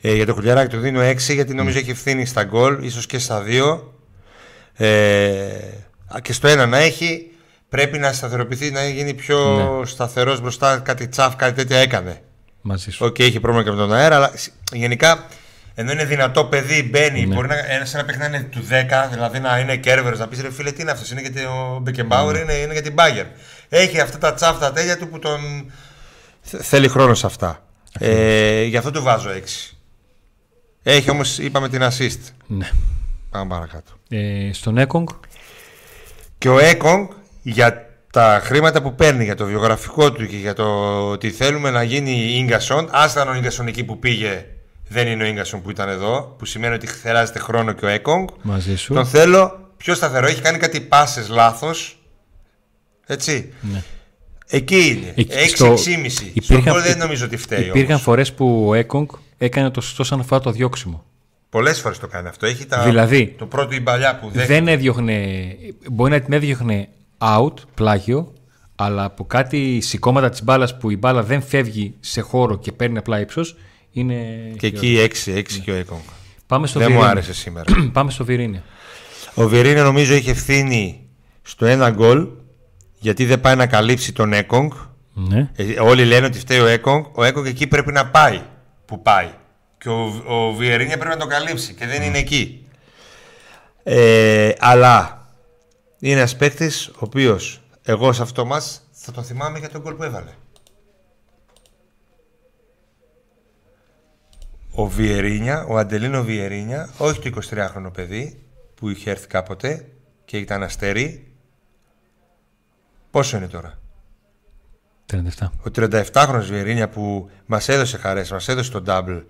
Ε, για τον Κουλιεράκη του δίνω 6 γιατί νομίζω Ναι. έχει ευθύνη στα γκολ, ίσως και στα 2. Ε, α, και στο ένα να έχει, πρέπει να σταθεροποιηθεί, να γίνει πιο Ναι. σταθερός μπροστά. Κάτι τσαφ, κάτι τέτοια έκανε. μαζί σου. Οκ, έχει πρόβλημα και με τον αέρα, αλλά σ- γενικά ενώ είναι δυνατό παιδί, μπαίνει. Ναι. Μπορεί να ένα, ένα παιχνίδι να είναι του 10, δηλαδή να είναι κέρβερος, να πεις ρε φίλε, τι είναι αυτός, είναι γιατί ο Μπεκενμπάουερ, Ναι. είναι, είναι για την Μπάγερν. Έχει αυτά τα τσάφτα τέλεια του που τον. Θε- Θέλει χρόνο σε αυτά. Ε, γι' αυτό του βάζω 6. Έχει όμως, είπαμε την assist. Ναι. Πάμε παρακάτω. Ε, στον Έκογκ, Και ο Έκογκ για τα χρήματα που παίρνει, για το βιογραφικό του και για το ότι θέλουμε να γίνει γκασον, άστα αν ο γκασον εκεί που πήγε δεν είναι ο γκασον που ήταν εδώ, που σημαίνει ότι χρειάζεται χρόνο και ο Έκογκ. μαζί σου. Τον θέλω πιο σταθερό, έχει κάνει κάτι πάσες λάθος. Έτσι. Ναι. Εκεί είναι. Εκεί 6-6,5. στο- Στον υπήρχαν- γκολ δεν νομίζω ότι φταίει. Υπήρχαν όμως. φορές που ο Έκογκ έκανε το σωστό σαν αφορά το διώξιμο. Πολλές φορές το κάνει αυτό. Έχει τα... Δηλαδή, το πρώτο η παλιά που δέχεται. Δεν έδιωχνε. Μπορεί να την έδιωχνε out, πλάγιο, αλλά από κάτι σηκώματα της μπάλας που η μπάλα δεν φεύγει σε χώρο και παίρνει απλά ύψος. Είναι. Και εκεί 6-6 και ο Έκογκ. Πάμε στο Δεν μου Βιερίνια. άρεσε σήμερα. *clears throat* Πάμε στο Βιρίνια. Ο Βιερίνια νομίζω έχει ευθύνη στο ένα γκολ γιατί δεν πάει να καλύψει τον Έκογκ. Ναι. Ε, όλοι λένε ότι φταίει ο Έκογκ. Ο Έκογκ εκεί πρέπει να πάει που πάει. Και ο, ο Βιερίνια πρέπει να τον καλύψει και δεν είναι εκεί. Ε, αλλά είναι ένας παίκτης ο οποίος εγώ σε αυτό μας θα τον θυμάμαι για τον γκολ που έβαλε. Ο Βιερίνια, ο Αντελίνο Βιερίνια, όχι το 23χρονο παιδί που είχε έρθει κάποτε και ήταν αστέρι. Πόσο είναι τώρα; 37. Ο 37χρονος Βιερίνια που μας έδωσε χαρές, μας έδωσε τον double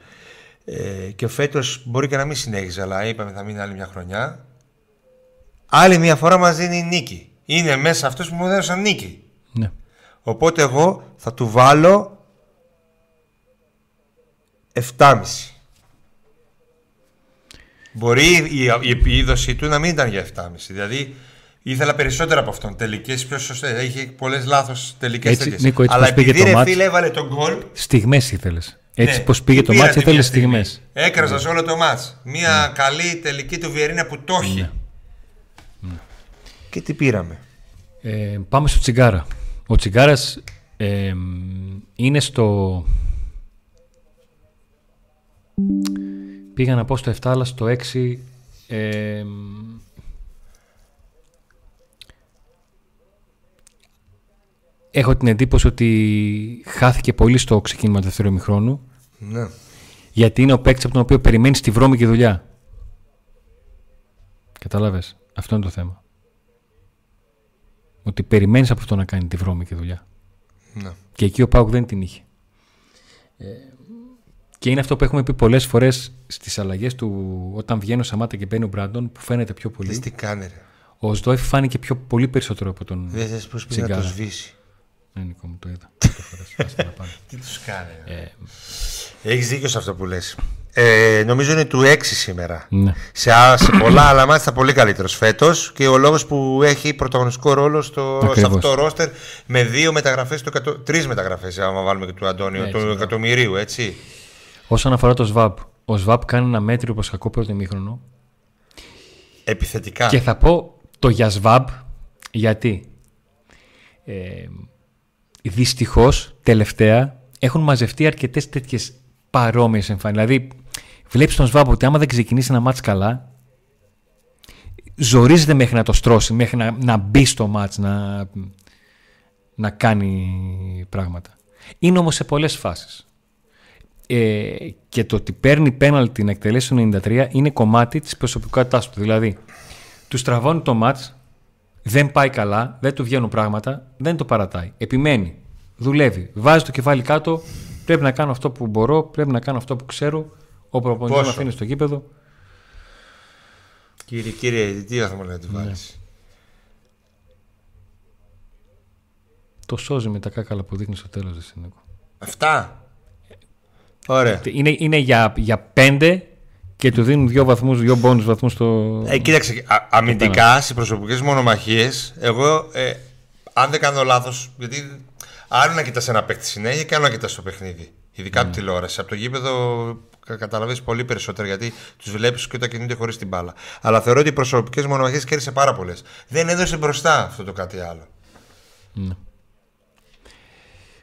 ε, και φέτος μπορεί και να μην συνέχιζε αλλά είπαμε θα μείνει άλλη μια χρονιά. Άλλη μια φορά μας δίνει νίκη. Είναι μέσα αυτός που μου έδωσαν νίκη. Ναι. Οπότε εγώ θα του βάλω 7,5. Μπορεί η, η επίδοση του να μην ήταν για 7,5. Δηλαδή ήθελα περισσότερα από αυτόν. Τελικές πιο σωστές. Έχει πολλές λάθος τελικές Έτσι, τέτοιες. Νίκο, έτσι Αλλά πως πήγε επειδή το ρε μάτς- φίλε έβαλε τον γκολ. Στιγμές ήθελες. Έτσι ναι, πως πήγε του το πήρα μάτσο, τη μια ήθελε στιγμή. στιγμές. Έκραζας σε όλο το μάτς. Μια καλή τελική του Βιερίνα που το έχει. Ναι. Και τι πήραμε; Ε, πάμε στο Τσιγκάρα. Ο Τσιγκάρας ε, είναι στο... Πήγα να πω στο 7 αλλά στο 6 ε, έχω την εντύπωση ότι χάθηκε πολύ στο ξεκίνημα του δεύτερου ημιχρόνου Ναι. Γιατί είναι ο παίκτης από τον οποίο περιμένεις τη βρώμικη δουλειά. Κατάλαβες; Αυτό είναι το θέμα. Ότι περιμένεις από αυτό να κάνει τη βρώμικη δουλειά. Ναι. Και εκεί ο Πάουκ δεν την είχε. Ε, και είναι αυτό που έχουμε πει πολλές φορές στις αλλαγές του όταν βγαίνει ο Σαμάτα και μπαίνει ο Μπράντον που φαίνεται πιο πολύ. Δες τι κάνει ρε. Ο Σδόεφ φάνηκε πιο πολύ περισσότερο από τον. Δεν θες πώς πήγε να το Τσιγκάρα. σβήσει. Ναι, Νίκο μου το είδα. Δύο φορές. Άσε να πάμε. Τι τους κάνει ρε. Ε, Έχεις δίκιο σε αυτό που λες. Ε, νομίζω είναι του 6 σήμερα. ναι. Σε, α- σε πολλά άλλα μάτια θα πολύ καλύτερος φέτος και ο λόγος που έχει πρωταγωνιστικό ρόλο στο, σε Ακριβώς. αυτό το ρόστερ με δύο μεταγραφές, του εκατο... τρεις μεταγραφές άμα βάλουμε και του Αντώνιο, Έτσι, του ναι. εκατομμυρίου, έτσι. Όσον αφορά το ΣΒΑΠ, ο ΣΒΑΠ κάνει ένα μέτριο προς κακό πρώτο ημίχρονο Επιθετικά. και θα πω το για ΣΒΑΠ γιατί ε, δυστυχώς τελευταία έχουν μαζευτεί αρκετές τέτοιες παρόμοιες εμφάνισεις. Δηλαδή βλέπεις τον ΣΒΑΠ ότι άμα δεν ξεκινήσει ένα μάτς καλά ζορίζεται μέχρι να το στρώσει, μέχρι να, να μπει στο μάτς, να, να κάνει πράγματα. Είναι όμως σε πολλές φάσεις. Ε, και το ότι παίρνει πέναλτι να εκτελέσει το 93 είναι κομμάτι της προσωπικότητάς του. Δηλαδή, του στραβώνει το μάτς, δεν πάει καλά, δεν του βγαίνουν πράγματα, δεν το παρατάει. Επιμένει, δουλεύει, βάζει το κεφάλι κάτω, πρέπει να κάνω αυτό που μπορώ, πρέπει να κάνω αυτό που ξέρω. Ο προπονητής με Πόσο; αφήνει στο γήπεδο. Κύριε, κύριε, τι θα μου να Ναι. τη βάλεις. Το σώζει με τα κάκαλα που δείχνει στο τέλος. Εσύ, Νίκο. Αυτά; Ωραία. Είναι, είναι για, για πέντε και του δίνουν δύο βαθμούς, δύο μπόνους βαθμούς στο... Ε, κοίταξε, α- αμυντικά σε προσωπικές μονομαχίες, εγώ ε, αν δεν κάνω λάθος, γιατί άλλο να κοιτάς ένα παίκτη συνέχεια και άλλο να κοιτάς το παιχνίδι. Ειδικά από τηλεόραση. Από το γήπεδο καταλαβαίνεις πολύ περισσότερο γιατί τους βλέπεις και όταν κινούνται χωρίς την μπάλα. Αλλά θεωρώ ότι οι προσωπικές μονομαχίες κέρδισε πάρα πολλές. Δεν έδωσε μπροστά αυτό το κάτι άλλο.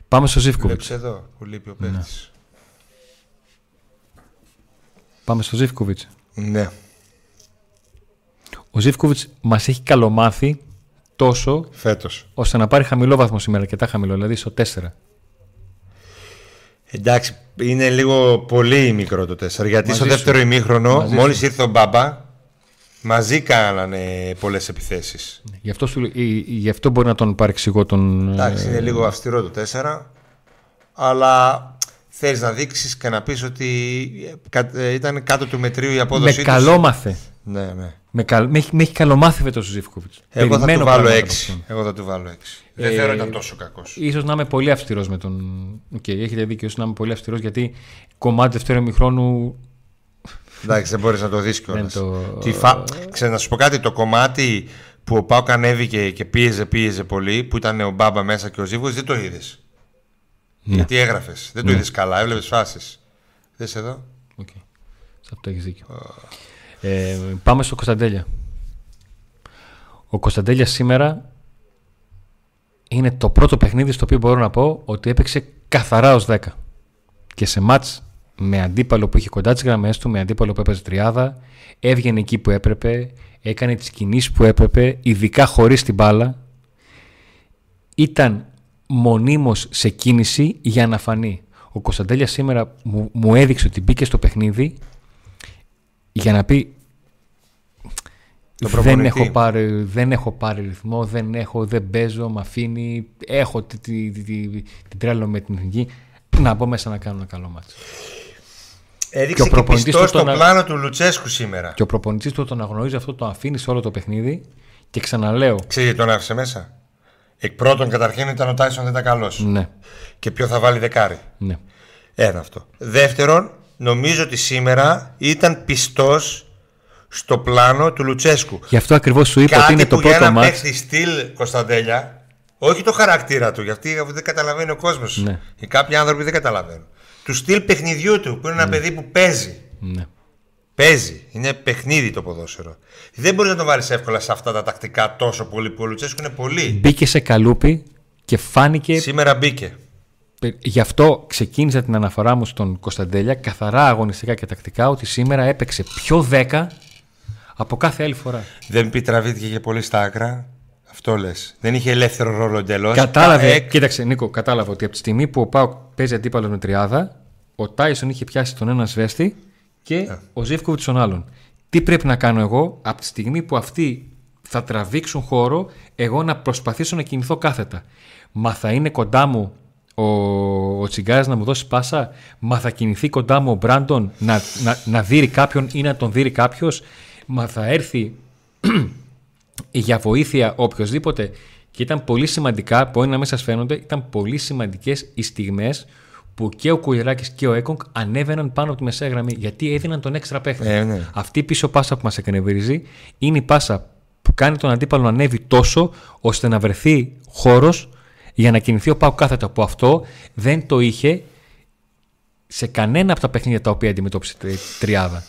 Πάμε στο Ζήφκοβιτς. Βλέπεις εδώ που λείπει ο παίκτης. Πάμε στο Ζήφκοβιτς. Ναι. Ο Ζήφκοβιτς μας έχει καλομάθει τόσο Φέτος. ώστε να πάρει χαμηλό βαθμό σήμερα, αρκετά χαμηλό, δηλαδή στο 4. Εντάξει, είναι λίγο πολύ μικρό το 4. Γιατί Μαζί στο σου. δεύτερο ημίχρονο, Μαζί μόλις σου. ήρθε ο Μπάμπα, μαζί κάνανε πολλές επιθέσεις. Γι' αυτό, σου, λέ- ε, γι' αυτό μπορεί να τον παρεξηγώ τον... Εντάξει, ε, είναι λίγο αυστηρό το 4. Αλλά θέλεις να δείξεις και να πεις ότι ε, κα- ε, ήταν κάτω του μετρίου η με απόδοσή τους; καλόμαθε. Ναι, ναι. Με, καλ, με, έχει, με έχει καλομάθει φέτος ο Ζήφκοβιτς. Εγώ θα Περιμένω του βάλω πράγματα 6. από αυτόν. Εγώ θα του βάλω 6. Δεν Ε, θεωρώ ήταν τόσο κακός. Ίσως να είμαι πολύ αυστηρός με τον... Οκ, έχετε δίκιο, ίσως να είμαι πολύ αυστηρός γιατί κομμάτι δεύτερου ημιχρόνου Εντάξει, δεν μπορείς να το δεις κιόλας. Δεν το- Τι φα... Ξέρω, να σου πω κάτι, το κομμάτι που ο ΠΑΟΚ ανέβηκε και πίεζε, πίεζε πολύ, που ήταν ο Μπάμπα μέσα και ο Ζίβκο, δεν το είδες. Ναι. Γιατί έγραφες. Δεν το είδες καλά, έβλεπες φάσεις. Δες εδώ. Οκ. Σε αυτό έχεις δίκιο. Ε, πάμε στο Κωνσταντέλια. Ο Κωνσταντέλια σήμερα είναι το πρώτο παιχνίδι στο οποίο μπορώ να πω ότι έπαιξε καθαρά ως 10. Και σε μάτς με αντίπαλο που είχε κοντά τις γραμμές του, με αντίπαλο που έπαιζε τριάδα, έβγαινε εκεί που έπρεπε, έκανε τις κινήσεις που έπρεπε, ειδικά χωρίς την μπάλα. Ήταν μονίμως σε κίνηση για να φανεί. Ο Κωνσταντέλια σήμερα μου, μου έδειξε ότι μπήκε στο παιχνίδι για να πει Το δεν προπονητή. έχω, πάρει, δεν έχω πάρει ρυθμό, δεν έχω, δεν παίζω, με αφήνει, έχω τη, τη, τη, τη- την τρέλο με την εθνική, να μπω μέσα να κάνω ένα καλό μάτσο. Έδειξε Και ο και, προπονητής πιστό του στο τον- πλάνο του Λουτσέσκου σήμερα. Και ο προπονητής του τον αγνωρίζει αυτό, το αφήνεις σε όλο το παιχνίδι και ξαναλέω, Ξέρετε γιατί τον άφησε μέσα. Εκ πρώτον, καταρχήν ήταν ο Τάισον δεν ήταν καλός. ναι, Και ποιο θα βάλει δεκάρι. ναι. Ένα αυτό. Δεύτερον, νομίζω ότι σήμερα ήταν πιστός στο πλάνο του Λουτσέσκου. Γι' αυτό ακριβώς σου είπα ότι είναι το που για πρώτο ένα μάτς. παίχτη στυλ Κωνσταντέλια, όχι το χαρακτήρα του, γιατί αφού δεν καταλαβαίνει ο κόσμος. Ναι. Και κάποιοι άνθρωποι δεν καταλαβαίνουν. Του στυλ παιχνιδιού του, που είναι ένα παιδί που παίζει. Ναι. Παίζει. Είναι παιχνίδι το ποδόσφαιρο. Δεν μπορείς να το βάλεις εύκολα σε αυτά τα τακτικά τόσο πολύ που ο Λουτσέσκου είναι πολύ. Μπήκε σε καλούπι και φάνηκε Σήμερα μπήκε. Γι' αυτό ξεκίνησα την αναφορά μου στον Κωνσταντέλια καθαρά αγωνιστικά και τακτικά ότι σήμερα έπαιξε πιο 10 από κάθε άλλη φορά. Δεν πει τραβήθηκε και πολύ στα άκρα. Αυτό λες. Δεν είχε ελεύθερο ρόλο εντελώς. Κατάλαβε, κοίταξε Νίκο, κατάλαβε ότι από τη στιγμή που ο Πάοκ παίζει αντίπαλο με τριάδα, ο Τάισον είχε πιάσει τον ένα σβέστη και Ναι. ο Ζεύκοβιτ τον άλλον. Τι πρέπει να κάνω εγώ από τη στιγμή που αυτοί θα τραβήξουν χώρο, εγώ να προσπαθήσω να κινηθώ κάθετα. Μα θα είναι κοντά μου ο, ο Τσιγκάρας να μου δώσει πάσα, μα θα κινηθεί κοντά μου ο Μπράντον να, να, να δείρει κάποιον ή να τον δείρει κάποιος, μα θα έρθει *clears throat* για βοήθεια οποιοδήποτε. Και ήταν πολύ σημαντικά, μπορεί να μην σας φαίνονται, ήταν πολύ σημαντικές οι στιγμές που και ο Κουιράκη και ο Έκογκ ανέβαιναν πάνω από τη μεσαία γραμμή γιατί έδιναν τον έξτρα παίχτη. Ε, ναι. Αυτή η πίσω πάσα που μας εκνευρίζει είναι η πάσα που κάνει τον αντίπαλο να ανέβει τόσο ώστε να βρεθεί χώρος για να κινηθεί ο Πάου κάθετα. Που αυτό δεν το είχε σε κανένα από τα παιχνίδια τα οποία αντιμετώπισε η τριάδα.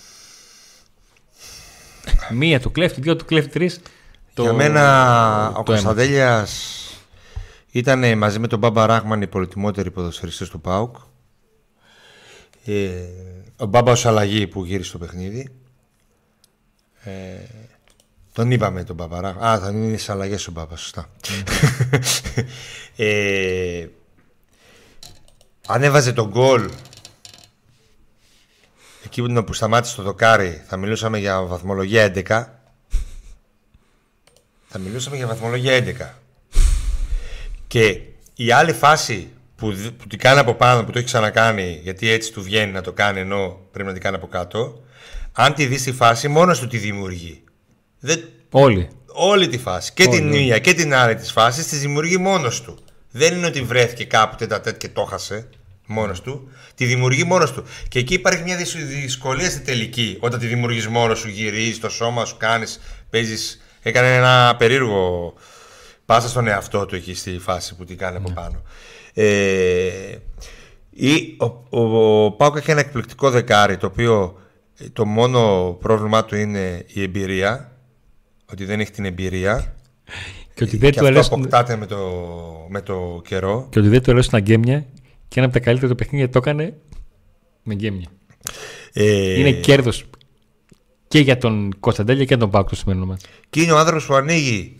Μία του κλέφτη, δύο του κλέφτη, τρεις. Για μένα ο Κωνσταντέλιας ήταν μαζί με τον Μπάμπα Ράχμαν οι πολυτιμότεροι ποδοσφαιριστές του ΠΑΟΚ. Ε, ο Μπάμπας ως αλλαγή που γύρισε στο παιχνίδι. Ε, τον είπαμε τον Μπάμπα Ράχμαν. Α, θα είναι στις αλλαγές ο Μπάμπας, σωστά. ε, ανέβαζε τον γκολ εκεί που- που σταμάτησε το δοκάρι θα μιλούσαμε για βαθμολογία 11 θα μιλούσαμε για βαθμολογία 11. Και η άλλη φάση που, δ- που την κάνει από πάνω, που το έχει ξανακάνει, γιατί έτσι του βγαίνει να το κάνει ενώ πρέπει να την κάνει από κάτω, αν τη δεις τη φάση, μόνος του τη δημιουργεί. Δεν, Όλοι. όλη τη φάση. Και την μία και την άλλη της φάσης τη δημιουργεί μόνος του. Δεν είναι ότι βρέθηκε κάπου τέτα τέτ και το χάσε μόνος του. Τη δημιουργεί μόνος του. Και εκεί υπάρχει μια δυσ- δυσκολία στη τελική. Όταν τη δημιουργείς μόνος σου, γυρίζεις το σώμα σου, κάνεις, παίζεις. Έκανε ένα περίεργο πάσα στον εαυτό του εκεί στη φάση που την κάνει από πάνω. Ε, ή, ο, ο, ο Πάουκ έχει ένα εκπληκτικό δεκάρι το οποίο ε, το μόνο πρόβλημά του είναι η εμπειρία ότι δεν έχει την εμπειρία Και ότι δεν και του αυτό αρέσουν, αποκτάται με το, με το καιρό. και ότι δεν του αρέσουν τα γκέμια και ένα από τα καλύτερα του παιχνίδια το έκανε με γκέμια. Ε, Είναι κέρδος και για τον Κωνσταντέλια και τον Πάκο το σημερινό μας. Και είναι ο άνθρωπος που ανοίγει.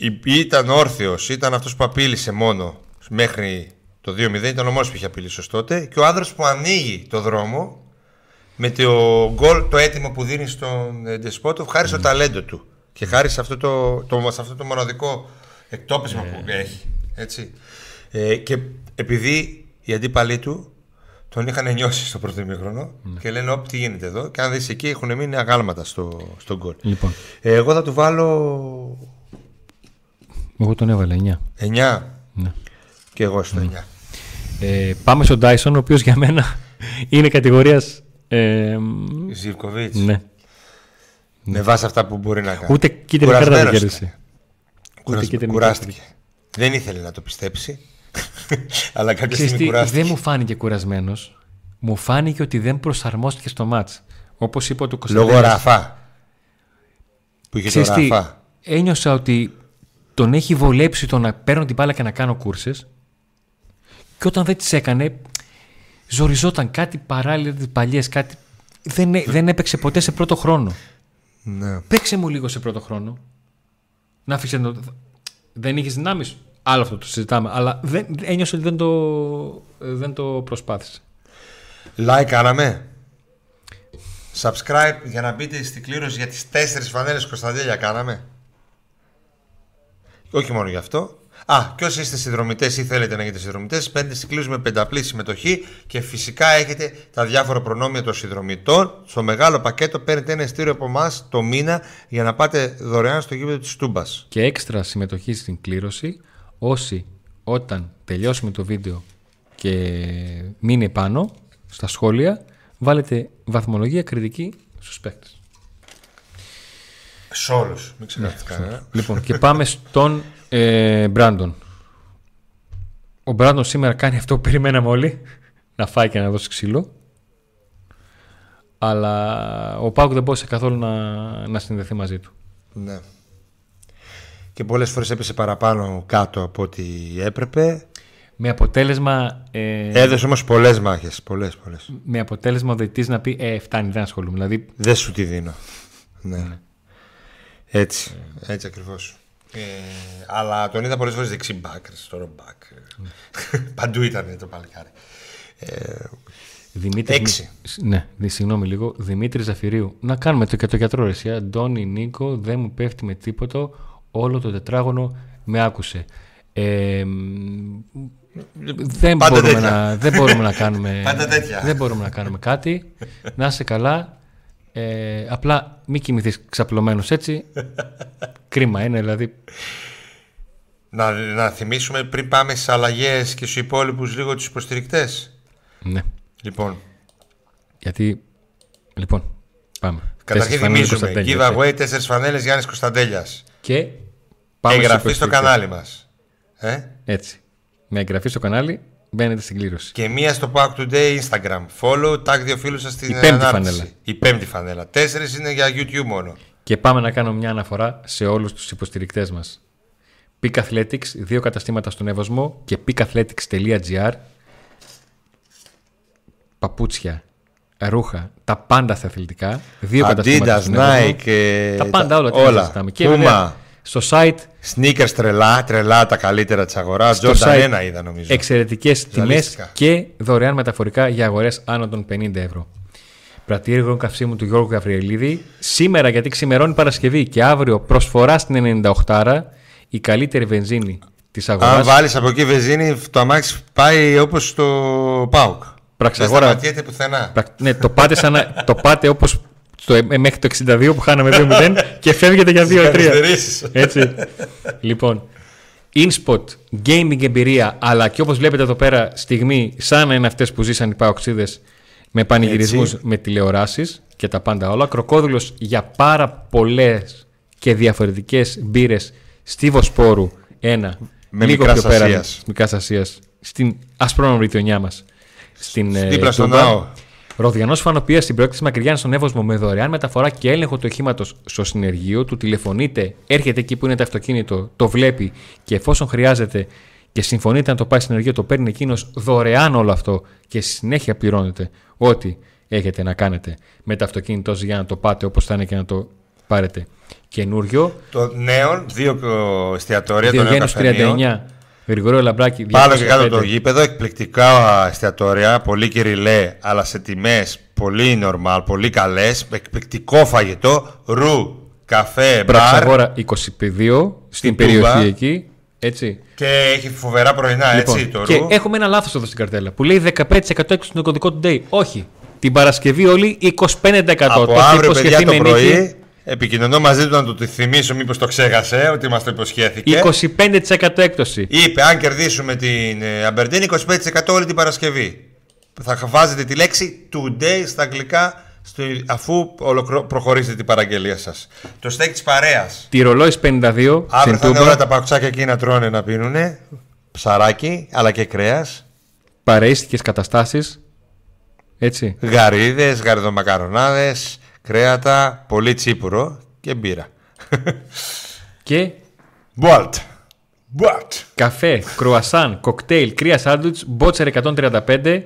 Ή- Ήταν όρθιος, ήταν αυτός που απείλησε μόνο μέχρι το 2-0. Ήταν ο μόνος που είχε απειλήσει ως τότε. Και ο άνθρωπος που ανοίγει το δρόμο με το γκολ το έτοιμο που δίνει στον ε, Ντεσπότοφ χάρη στο ταλέντο του. Και χάρη σε αυτό το, το, σε αυτό το μοναδικό εκτόπισμα που έχει. Έτσι. Ε, και επειδή οι αντίπαλοι του τον είχαν νιώσει στο πρώτο ημίχρονο και λένε: Όπ, τι γίνεται εδώ. Και αν δεις εκεί, έχουν μείνει αγάλματα στο, στο γκολ. Λοιπόν, Ε, εγώ θα του βάλω εγώ τον έβαλα 9. 9 Ναι. και εγώ στο 9. Ε, πάμε στον Dyson, ο οποίος για μένα είναι κατηγορίας... Ε, μ, Ζιβκοβίτς. ναι. Με βάση αυτά που μπορεί να κάνει. Ούτε κίτρινη κάρτα δεν Κουρασμένος κέρδισε. Ούτε Κουρασ... κίτρινη Κουράστηκε. Δεν ήθελε να το πιστέψει. *laughs* Αλλά κάποια Ξέρεις στιγμή τι, κουράστηκε. δεν μου φάνηκε κουρασμένος. Μου φάνηκε ότι δεν προσαρμόστηκε στο μάτς. Όπως είπε ο του Λόγω Κωνσταντέλιας. Ραφά. Που είχε το Ξέρεις τι, Ραφά. ένιωσα ότι τον έχει βολέψει το να παίρνω την μπάλα και να κάνω κούρσες και όταν δεν τις έκανε ζοριζόταν κάτι παράλληλα τις παλιές, κάτι... Δεν, έ- δεν έπαιξε ποτέ σε πρώτο χρόνο. Ναι. Παίξε μου λίγο σε πρώτο χρόνο. Να αφήσει το... Δεν είχες δυνάμεις. Άλλο αυτό το συζητάμε. Αλλά δεν, ένιωσα ότι δεν το, δεν το προσπάθησε. Like κάναμε. Subscribe για να μπείτε στην κλήρωση για τις τέσσερις φανέλες Κωνσταντέλια κάναμε. Όχι μόνο γι' αυτό. Α, και όσοι είστε συνδρομητές ή θέλετε να γίνετε συνδρομητές, μπαίνετε στην κλήρωση με πενταπλή συμμετοχή και φυσικά έχετε τα διάφορα προνόμια των συνδρομητών. Στο μεγάλο πακέτο παίρνετε ένα ειστήριο από εμάς το μήνα για να πάτε δωρεάν στο γήπεδο της Τούμπας. Και έξτρα συμμετοχή στην κλήρωση όσοι όταν τελειώσουμε το βίντεο και μείνει πάνω στα σχόλια βάλετε βαθμολογία κριτική στους παίκτες. Σε όλους. Μην ξεχάσετε κανένα. Λοιπόν, και πάμε στον ε, Μπράντον. Ο Μπράντον σήμερα κάνει αυτό που περιμέναμε όλοι. Να φάει και να δώσει ξύλο. Αλλά ο Πάουκ δεν μπορούσε καθόλου να, να συνδεθεί μαζί του. Ναι. Και πολλές φορές έπεσε παραπάνω κάτω από ό,τι έπρεπε. Με αποτέλεσμα, ε, Έδωσε όμως πολλές μάχες. Πολλές, πολλές. με αποτέλεσμα ο διαιτητής να πει ε, φτάνει, δεν ασχολούμαι. Δηλαδή, Δεν σου τη δίνω. Ναι. Έτσι. Έτσι ακριβώς. Ε, αλλά τον είδα πολλές φορές δεξί μπακ, αριστερό μπακ. *laughs* Παντού ήταν το παλικάρι. Δημήτρης, Έξι. Ναι, δι- συγγνώμη λίγο. Δημήτρης Ζαφυρίου. Να κάνουμε το και το γιατρό ρε. εσύ. Αντώνη Νίκο, δεν μου πέφτει με τίποτα. Όλο το τετράγωνο με άκουσε. Ε, μ, δεν, Πάντα μπορούμε τέτοια. να, δεν μπορούμε να κάνουμε *laughs* Πάντα τέτοια. δεν μπορούμε να κάνουμε κάτι να είσαι καλά ε, απλά μην κοιμηθείς ξαπλωμένος έτσι *laughs* κρίμα είναι δηλαδή Να, να θυμίσουμε πριν πάμε στις αλλαγές και στους υπόλοιπους λίγο τους υποστηρικτές. ναι Λοιπόν, γιατί λοιπόν πάμε καταρχήν Τέσσερις φανέλες θυμίζουμε Κωνσταντέλιας, giveaway 4 φανέλες Γιάννης Κωνσταντέλιας. και πάμε στους Εγγραφή στο υποστηρικτές. κανάλι μας. Ε; Έτσι. Με εγγραφή στο κανάλι μπαίνετε στην κλήρωση. Και μία στο Pack Today Instagram. Follow, tag δύο φίλους σας στην Η πέμπτη ανάρτηση. φανέλα. Η πέμπτη φανέλα. Τέσσερις είναι για YouTube μόνο. Και πάμε να κάνω μια αναφορά σε όλους τους υποστηρικτές μας. Peak Athletics, δύο καταστήματα στον Εύωσμο και peakathletics.gr Παπούτσια, ρούχα, τα πάντα στα αθλητικά. Δύο καταστήματα Adidas, στον Εύωσμο. Nike, ε, τα πάντα όλα. τι όλα. συζητάμε. Και Puma. βέβαια στο site Sneakers τρελά, τρελά τα καλύτερα της αγοράς. Στο Jordan site 1 είδα νομίζω. Εξαιρετικές τιμές Ζαλίστηκα. και δωρεάν μεταφορικά για αγορές άνω των 50 ευρώ. Πρατήριο καυσίμου του Γιώργου Γαβριελίδη. Σήμερα, γιατί ξημερώνει Παρασκευή και αύριο προσφορά στην 98 η καλύτερη βενζίνη της Αν αγορά. βάλεις από εκεί βενζίνη, το αμάξι πάει όπως το Πάουκ. Δεν Πραξαγόρα. σταματιέται πουθενά. Ναι, το πάτε, σαν να- το πάτε όπω μέχρι το 62 που χάναμε 2-0 *laughs* και φεύγετε για 2-3. Καθυστερήσεις. Έτσι. λοιπόν, InSpot, gaming εμπειρία, αλλά και όπως βλέπετε εδώ πέρα στιγμή σαν να είναι αυτές που ζήσαν οι παοξίδες με πανηγυρισμούς Έτσι. με τηλεοράσεις και τα πάντα όλα. Κροκόδουλος για πάρα πολλές και διαφορετικές μπύρες στη Βοσπόρου ένα, Με λίγο Μικράς πιο πέρα Ασίας. Μικράς Ασίας, στην ασπρόνομη γειτονιά μας. Στην, ε, Δίπλα στον Τούμπα. ναό. Ροδιανός Φανοπίας στην πρόκληση Μακριγιάννη στον Εύωσμο με δωρεάν μεταφορά και έλεγχο του οχήματος στο συνεργείο. Του τηλεφωνείτε, έρχεται εκεί που είναι το αυτοκίνητο, το βλέπει και εφόσον χρειάζεται και συμφωνείτε να το πάει στο συνεργείο, το παίρνει εκείνος δωρεάν όλο αυτό και στη συνέχεια πληρώνετε ό,τι έχετε να κάνετε με το αυτοκίνητό σας για να το πάτε όπως θα είναι και να το πάρετε. Καινούριο, Το νέο, δύο ε, εστιατόρια, το νέο Διογέννης καφενείο. 39, Γρηγορείο Λαμπράκη, Πάνω και κάτω από 205. το γήπεδο, εκπληκτικά εστιατόρια, πολύ κυριλέ, αλλά σε τιμές πολύ normal, πολύ καλές. Εκπληκτικό φαγητό, ρου, καφέ, μπαρ. Πραξαγόρα 22 στην Στην περιοχή Τούμπα. εκεί. Έτσι. Και έχει φοβερά πρωινά, έτσι, το Λοιπόν, και ρου. έχουμε ένα λάθος εδώ στην καρτέλα που λέει 15% έξω στον κωδικό του Day. Όχι. Την Παρασκευή όλοι 25%. Από Το έχει αύριο, παιδιά, υποσχεθεί το με πρωί, νίκη. Επικοινωνώ μαζί του να του τη θυμίσω, μήπως το ξέχασε, ότι μας το υποσχέθηκε. 25% έκπτωση. Είπε, αν κερδίσουμε την ε, Αμπερντίν, 25% όλη την Παρασκευή. Θα βάζετε τη λέξη today στα αγγλικά στο, αφού ολοκληρω- προχωρήσετε την παραγγελία σας. Το στέκ της παρέας. Τη ρολόι 52 Αύριο στην θα είναι Τούμπα. όλα τα παουτσάκια εκεί να τρώνε να πίνουνε. Ψαράκι, αλλά και κρέας. Παρείστικες καταστάσεις. Έτσι. Γαρίδες, γαριδομακαρονάδες, κρέατα, πολύ τσίπουρο και μπύρα. Και Μπουάλτ. Μπουάλτ. καφέ, κρουασάν, κοκτέιλ, κρύα σάντουιτς, μπότσερ 135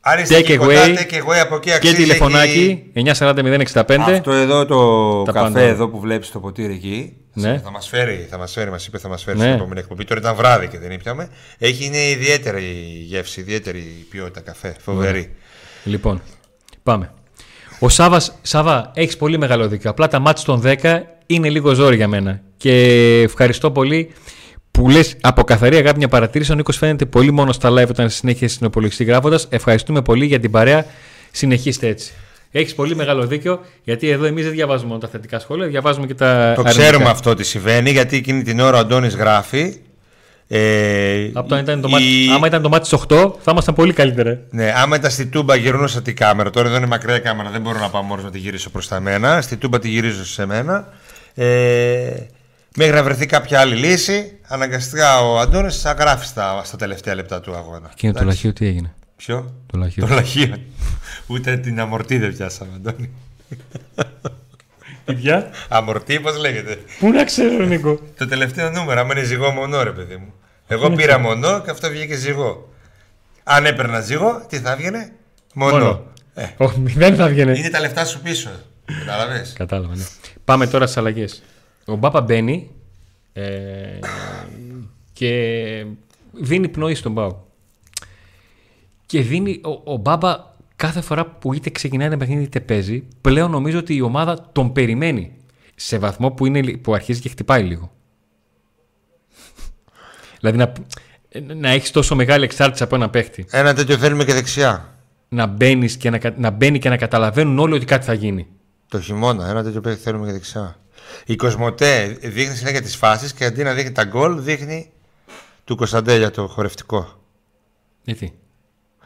Αν είστε Take εκεί away κοντά, take away από εκεί και αξίζει τηλεφωνάκι 940-065. Αυτό εδώ το Τα καφέ πάντα. εδώ που βλέπεις το ποτήρι εκεί Ναι. Θα μας φέρει, θα μας φέρει, μας είπε θα μας φέρει Ναι. στην επόμενη εκπομπή Τώρα ήταν βράδυ και δεν ήπιαμε Έχει είναι ιδιαίτερη γεύση, ιδιαίτερη ποιότητα καφέ, φοβερή Λοιπόν, πάμε. Ο Σάβας, Σάβα, έχεις πολύ μεγάλο δίκιο. Απλά τα μάτια των 10 είναι λίγο ζόρι για μένα. Και ευχαριστώ πολύ που λες από καθαρή αγάπη μια παρατήρηση. Ο Νίκος φαίνεται πολύ μόνος στα live όταν συνέχεια στην υπολογιστή γράφοντας. Ευχαριστούμε πολύ για την παρέα. Συνεχίστε έτσι. Έχεις πολύ μεγάλο δίκιο, γιατί εδώ εμείς δεν διαβάζουμε μόνο τα θετικά σχόλια, διαβάζουμε και τα Το αρνητικά. ξέρουμε αυτό τι συμβαίνει γιατί εκείνη την ώρα ο Αντώνης γράφει ε, Από το αν ήταν το η- μάτι, άμα ήταν το μάτι στις 8, θα ήμασταν πολύ καλύτερα. Ναι, άμα ήταν στη τούμπα γυρνούσα την κάμερα. Τώρα εδώ είναι μακριά η κάμερα, δεν μπορώ να πάω μόνος να τη γυρίσω προς τα μένα. Στη τούμπα τη γυρίζω σε μένα. Ε, μέχρι να βρεθεί κάποια άλλη λύση, αναγκαστικά ο Αντώνης θα γράφει στα, στα τελευταία λεπτά του αγώνα. Εκείνο το Εντάξει. λαχείο τι έγινε; Ποιο; Το λαχείο. Το λαχείο. Ούτε την αμορτή δεν πιάσαμε, Αντώνη. Παιδιά, Αμορτή, πώς λέγεται; πού να ξέρω Νίκο; Το τελευταίο νούμερο, άμα είναι ζυγό μονό, ρε παιδί μου. Εγώ πήρα μονό και αυτό βγήκε ζυγό. Αν έπαιρνα ζυγό, τι θα έβγαινε, μονό. Μόνο. Ε, Όχι, μηδέν θα βγαίνει. είναι τα λεφτά σου πίσω. Κατάλαβες; Κατάλαβα, ναι. Πάμε τώρα στις αλλαγές. Ο Μπάπα μπαίνει ε, και δίνει πνοή στον Πάο. Και δίνει ο, ο Μπάμπα κάθε φορά που είτε ξεκινάει ένα παιχνίδι είτε παίζει, πλέον νομίζω ότι η ομάδα τον περιμένει. Σε βαθμό που, είναι, λι- που αρχίζει και χτυπάει λίγο. δηλαδή να, να έχεις τόσο μεγάλη εξάρτηση από ένα παίχτη. Ένα τέτοιο θέλουμε και δεξιά. Να, μπαίνεις και να, κα- να μπαίνει και να καταλαβαίνουν όλοι ότι κάτι θα γίνει. Το χειμώνα, ένα τέτοιο παίχτη θέλουμε και δεξιά. Η Κοσμοτέ δείχνει συνέχεια τις φάσεις και αντί να δείχνει τα γκολ, δείχνει του Κωνσταντέλια το χορευτικό. Γιατί;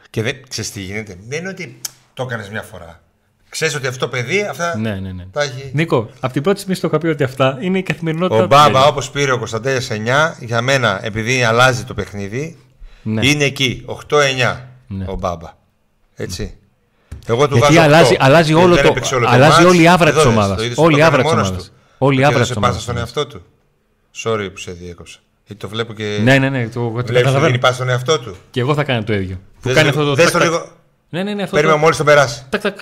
Και δεν ξέρεις τι γίνεται. Δεν είναι ότι το έκανες μια φορά. Ξέρεις ότι αυτό το παιδί αυτά Ναι, ναι, ναι. τα έχει. Νίκο, από την πρώτη στιγμή στο είχα πει ότι αυτά είναι η καθημερινότητα. Ο του Μπάμπα, Έλληνα. όπως πήρε ο Κωνσταντέλια 9, για μένα, επειδή αλλάζει το παιχνίδι, Ναι. είναι εκεί. 8-9 Ναι. ο Μπάμπα. Έτσι. Εγώ του Γιατί βάζω αλλάζει, 8. αλλάζει, Δεν όλο δεν το, έπαιξε όλο το αλλάζει μάτς. όλη η άβρα Εδώ της δες, ομάδας. το είδες, Όλη η το άβρα έκανε της μόνος ομάδας. του. Όλη η άβρα Έδωσε της πάσα ομάδας. στον εαυτό του. Sorry που σε διέκοψα. Γιατί το βλέπω και. Ναι, ναι, ναι, το, το Βλέπεις ότι δίνει καταλαβαίνω. πάσα στον εαυτό του. Και εγώ θα κάνω το ίδιο. Που Δες κάνει το- αυτό το. δες τακ, το τακ. λίγο. Ναι, ναι, ναι, αυτό. Περίμενα το- μόλις τον περάσει. Τακ, τακ.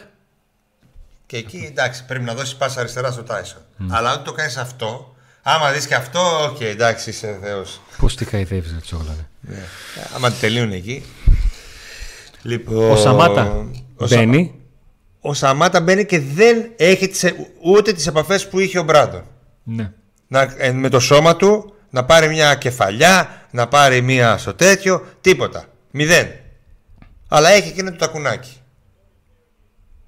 Και εκεί εντάξει, πρέπει να δώσεις πάσα αριστερά στο Τάισον. Αλλά αν το κάνεις αυτό, άμα δεις και αυτό, οκ, εντάξει, είσαι Θεός. Πώς τη χαϊδεύει, ρε τσογλά. ρε. Άμα τελείουν εκεί. Λοιπόν, Ο Σαμάτα ο Σα- μπαίνει. Ο Σαμάτα μπαίνει και δεν έχει τις, ούτε τις επαφές που είχε ο Μπράντον. Ναι. Να, ε, με το σώμα του να πάρει μια κεφαλιά, να πάρει μια στο τέτοιο, τίποτα. Μηδέν. Αλλά έχει εκείνο το τακουνάκι.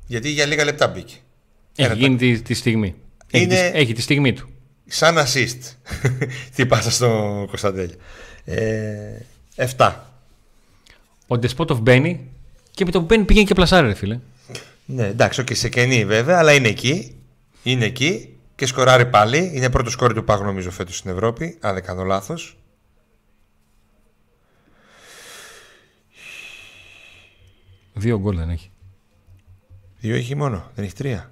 Γιατί για λίγα λεπτά μπήκε. Έχει Ένα γίνει τη, τη στιγμή. Έχει, Είναι- τη, έχει τη στιγμή του. Σαν assist. *laughs* Τι πάσα στο Κωνσταντέλια. Ε, 7. Ο Ντεσπότοφ μπαίνει και με το που μπαίνει πηγαίνει και πλασάρει, ρε φίλε. Ναι, εντάξει, και σε κενή βέβαια, αλλά είναι εκεί. Είναι εκεί και σκοράρει πάλι. Είναι πρώτο σκόρ του Πάγου νομίζω φέτος στην Ευρώπη, αν δεν κάνω λάθος. Δύο γκολ δεν έχει. Δύο έχει μόνο, δεν έχει τρία.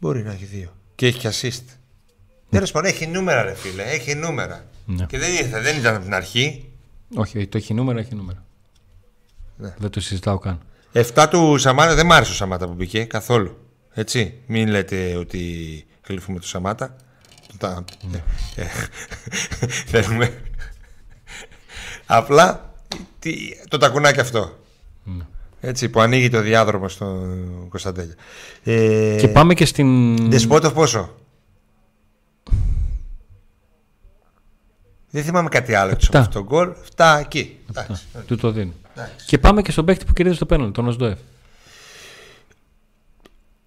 Μπορεί να έχει δύο. Και έχει και assist. Τέλος πάντων, έχει νούμερα, ρε φίλε. Έχει νούμερα. Ναι. Και δεν, ήρθε, δεν ήταν από την αρχή. Όχι, το έχει νούμερα, έχει νούμερα. Ναι. Δεν το συζητάω καν. 7 του Σαμάτα δεν μ' άρεσε ο Σαμάτα που μπήκε καθόλου. Έτσι. Μην λέτε ότι γλυφούμε το Σαμάτα. Τα... Ε, *laughs* Θέλουμε. Απλά τι, το τακουνάκι αυτό. Ναι. Έτσι που ανοίγει το διάδρομο στον Κωνσταντέλια. Ε, Και πάμε και στην. Δεσπότοφ πόσο. Δεν θυμάμαι κάτι άλλο έτσι Επτά. από τον γκολ. 7 εκεί. Εντάξει. Του το δίνει. Εντάξει. Και πάμε και στον παίκτη που κερδίζει το πέναλ, τον Οσδόεφ.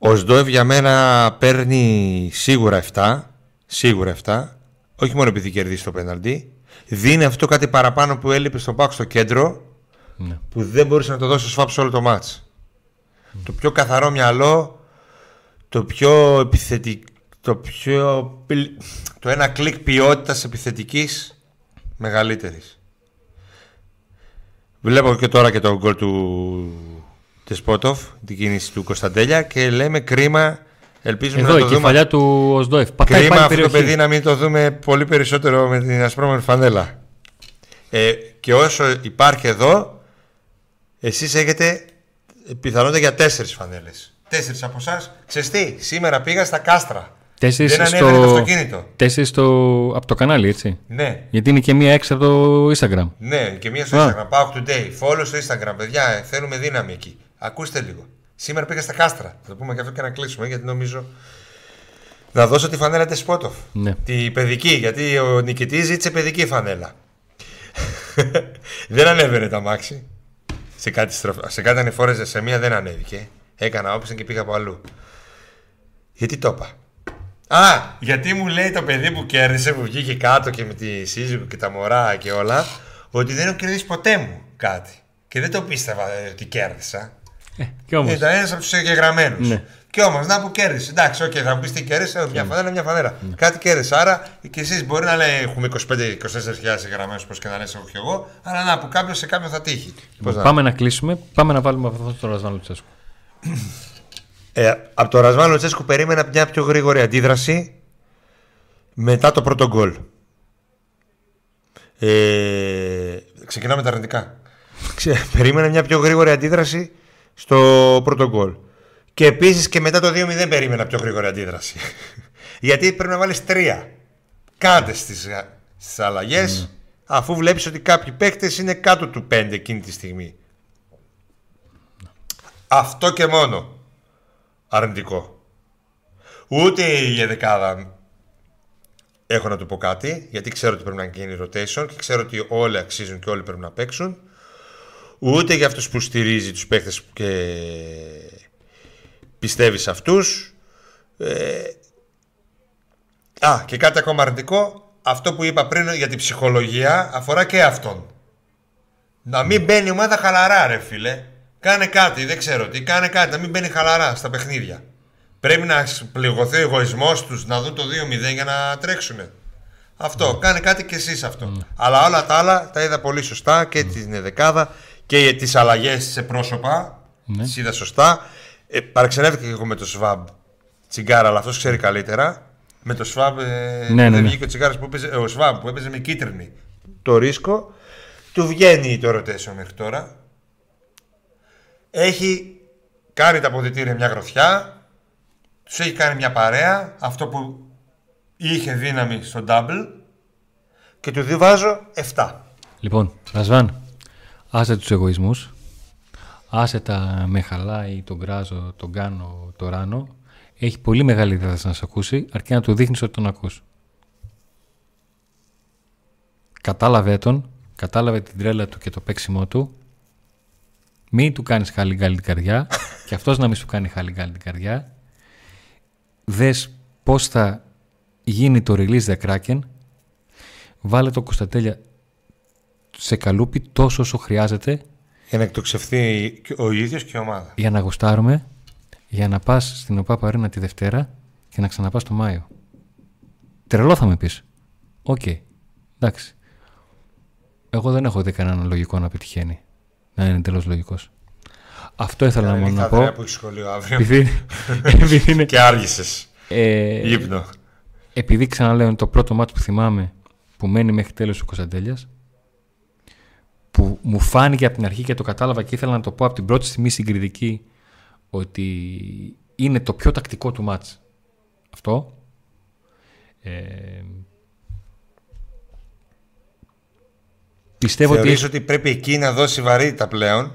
Ο Σντόευ για μένα παίρνει σίγουρα 7. Σίγουρα 7. Όχι μόνο επειδή κερδίσει το πέναλτι. Δίνει αυτό κάτι παραπάνω που έλειπε στον Πάκ στο κέντρο Ναι. που δεν μπορούσε να το δώσει ο Σφάπ σε όλο το μάτς. Το πιο καθαρό μυαλό, το πιο επιθετικό, το πιο... πιλ- το ένα κλικ ποιότητας επιθετικής μεγαλύτερης. Βλέπω και τώρα και το γκολ του Τεσπότοφ, την κίνηση του Κωνσταντέλια και λέμε κρίμα, ελπίζουμε Εδώ να η το δούμε. κεφαλιά του Οσδόεφ. Πατάει Κρίμα πάλι αυτό το περιοχή. παιδί να μην το δούμε πολύ περισσότερο με την ασπρόμενη φανέλα. Ε, και όσο υπάρχει εδώ, εσείς έχετε πιθανότητα για τέσσερις φανέλες. Τέσσερις από εσάς. Ξέρεις τι, σήμερα πήγα στα κάστρα. Τέσσερις Δεν στο... ανέβαινε το αυτοκίνητο. Τέσσερις στο... από το κανάλι, έτσι. Ναι, Γιατί είναι και μία έξω από το Instagram. ναι, και μία στο Α. Instagram. Πάω today. Follow στο Instagram, παιδιά. ε, Θέλουμε δύναμη εκεί. Ακούστε λίγο. Σήμερα πήγα στα κάστρα. Θα το πούμε και αυτό και να κλείσουμε γιατί νομίζω. Να δώσω τη φανέλα της Σπότοφ. Ναι. Τη παιδική, γιατί ο νικητής ζήτησε παιδική φανέλα. *laughs* δεν ανέβαινε το αμάξι. Σε κάτι, στροφ... σε κάτι ανηφόρες ε σε μία δεν ανέβηκε. Έκανα όπισθεν και πήγα από αλλού. Γιατί το είπα; Α, γιατί μου λέει το παιδί που κέρδισε, που βγήκε κάτω και με τη σύζυγο και τα μωρά και όλα, ότι δεν έχω κερδίσει ποτέ μου κάτι. Και δεν το πίστευα ε, ότι κέρδισα. Ε, και όμως. Ήταν ένας από τους εγγεγραμμένους. Ναι. Και όμως να που κέρδισε. Εντάξει, οκ, θα μου πεις τι κέρδισε. ε, Μια φανέλα, μια φανέλα. Κάτι κέρδισε. Άρα και εσείς μπορεί να λέει έχουμε 25-24 χιλιάδες εγγεγραμμένους, πώς και να λες, έχω και εγώ. Αλλά να που κάποιος σε κάποιον θα τύχει. Πώς να- Πάμε να κλείσουμε. Πάμε να βάλουμε αυτό το Ρασβάν Λουτσέσκου. Ε, από το Ρασβάν Λουτσέσκου περίμενα μια πιο γρήγορη αντίδραση μετά το πρώτο γκολ. Ε, ξεκινάμε τα αρνητικά. Ξε- *laughs* περίμενα μια πιο γρήγορη αντίδραση στο πρώτο γκολ. Και επίσης και μετά το 2-0 περίμενα πιο γρήγορη αντίδραση. *laughs* Γιατί πρέπει να βάλεις τρία. Κάντες στις στις αλλαγές, αφού βλέπεις ότι κάποιοι παίκτες είναι κάτω του 5 εκείνη τη στιγμή. Αυτό και μόνο. Αρνητικό. Ούτε η εδεκάδα έχω να του πω κάτι, γιατί ξέρω ότι πρέπει να γίνει rotation και ξέρω ότι όλοι αξίζουν και όλοι πρέπει να παίξουν. Ούτε για αυτούς που στηρίζει τους παίκτες και πιστεύει σε αυτούς. Ε... Α, και κάτι ακόμα αρνητικό, αυτό που είπα πριν για την ψυχολογία αφορά και αυτόν. Να μην μπαίνει η ομάδα χαλαρά, ρε φίλε. Κάνε κάτι, δεν ξέρω τι. Κάνε κάτι, να μην μπαίνει χαλαρά στα παιχνίδια. Πρέπει να πληγωθεί ο εγωισμός τους να δουν το 2-0 για να τρέξουν. Αυτό. Mm. Κάνε κάτι και εσείς αυτό. Mm. Αλλά όλα τα άλλα τα είδα πολύ σωστά και mm. την δεκάδα και τις αλλαγές σε πρόσωπα. Mm. Τις είδα σωστά. Ε, παραξενεύτηκα και εγώ με το Σβάμπ Τσιγγάρα, αλλά αυτός ξέρει καλύτερα. Με το Σβάμπ ε, ναι, ναι, ναι. βγήκε ο Τσιγγάρας που έπαιζε, ο Σβάμπ που έπαιζε με κίτρινη το ρίσκο. Του βγαίνει το rotation μέχρι τώρα. Έχει κάνει τα αποδητήρια μια γροθιά. Τους έχει κάνει μια παρέα. Αυτό που είχε δύναμη στο double. Και του βάζω 7. Λοιπόν, Ραζβάν, άσε τους εγωισμούς. Άσε τα με χαλάει, τον κράζω, τον κάνω, το ράνω. Έχει πολύ μεγάλη διάθεση να σε ακούσει, αρκεί να του δείχνεις ότι τον ακούς. Κατάλαβε τον, κατάλαβε την τρέλα του και το παίξιμό του. Μην του κάνεις χάλι γκάλι την καρδιά και αυτός να μην σου κάνει χάλι γκάλι την καρδιά. Δες πώς θα γίνει το release the Kraken. Βάλε το Κωνσταντέλια σε καλούπι τόσο όσο χρειάζεται. Για να εκτοξευθεί ο ίδιος και η ομάδα. Για να γουστάρουμε, για να πας στην OPAP Arena τη Δευτέρα και να ξαναπάς το Μάιο. Τρελό θα με πεις. Οκ. Εντάξει. Εγώ δεν έχω δει κανέναν λογικό να πετυχαίνει. Να είναι εντελώς λογικός. Αυτό ήθελα μόνο να πω. που έχει σχολείο αύριο. Επειδή, *laughs* και άργησες. Ε, Ύπνο. Επειδή ξαναλέω είναι το πρώτο μάτι που θυμάμαι που μένει μέχρι τέλος ο Κωνσταντέλιας. Που μου φάνηκε από την αρχή και το κατάλαβα και ήθελα να το πω από την πρώτη στιγμή συγκριτική ότι είναι το πιο τακτικό του μάτς. Αυτό. Ε, Πιστεύω Θεωρείς ότι... ότι πρέπει εκεί να δώσει βαρύτητα πλέον,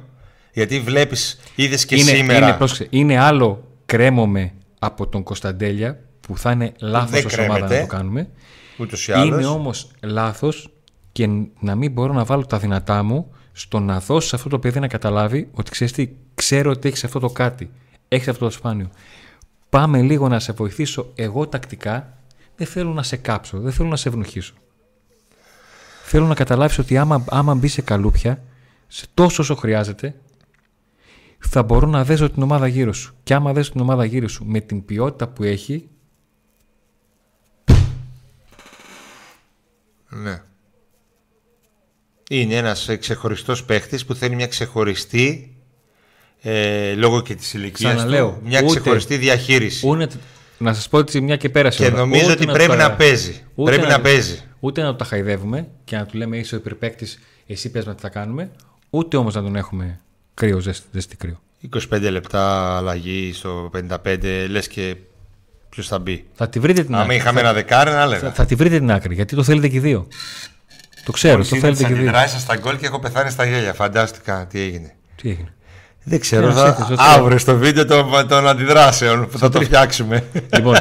γιατί βλέπεις, είδες και είναι, σήμερα... Είναι, πρόσεξε, είναι άλλο κρέμομαι από τον Κωνσταντέλια, που θα είναι λάθος ως ομάδα να το κάνουμε. Ούτως ή άλλως. Είναι όμως λάθος και να μην μπορώ να βάλω τα δυνατά μου στο να δώσω σε αυτό το παιδί να καταλάβει ότι ξέρεις τι, ξέρω ότι έχεις αυτό το κάτι, έχεις αυτό το σπάνιο. Πάμε λίγο να σε βοηθήσω εγώ τακτικά, δεν θέλω να σε κάψω, δεν θέλω να σε ευνοχήσω. Θέλω να καταλάβεις ότι άμα, άμα μπει σε καλούπια, σε τόσο όσο χρειάζεται, θα μπορώ να δέσω την ομάδα γύρω σου. Και άμα δέσω την ομάδα γύρω σου με την ποιότητα που έχει... Ναι. Είναι ένας ξεχωριστός παίχτης που θέλει μια ξεχωριστή ε, λόγω και της ηλικίας του, μια ούτε, ξεχωριστή διαχείριση. Ούτε, να σας πω ότι μια και πέρασε. Και νομίζω ότι πρέπει να, παίζει. Πρέπει να, παίζει. Ούτε να το χαϊδεύουμε και να του λέμε είσαι ο υπερπαίκτης, εσύ πες με τι θα κάνουμε, ούτε όμως να τον έχουμε κρύο, ζέστη, ζέστη κρύο. 25 λεπτά αλλαγή στο 55, λες και ποιος θα μπει. Θα τη βρείτε την άκρη. Αν είχαμε ένα δεκάρι, να λέγα. Θα, θα τη βρείτε την άκρη, γιατί το θέλετε και οι δύο. Το ξέρω, το θέλετε και οι δύο. στα γκολ και έχω πεθάνει στα γέλια. Φαντάστηκα τι έγινε. Τι έγινε. Δεν ξέρω. Θα... Αύριο στο βίντεο των, των αντιδράσεων που θα το φτιάξουμε. Λοιπόν,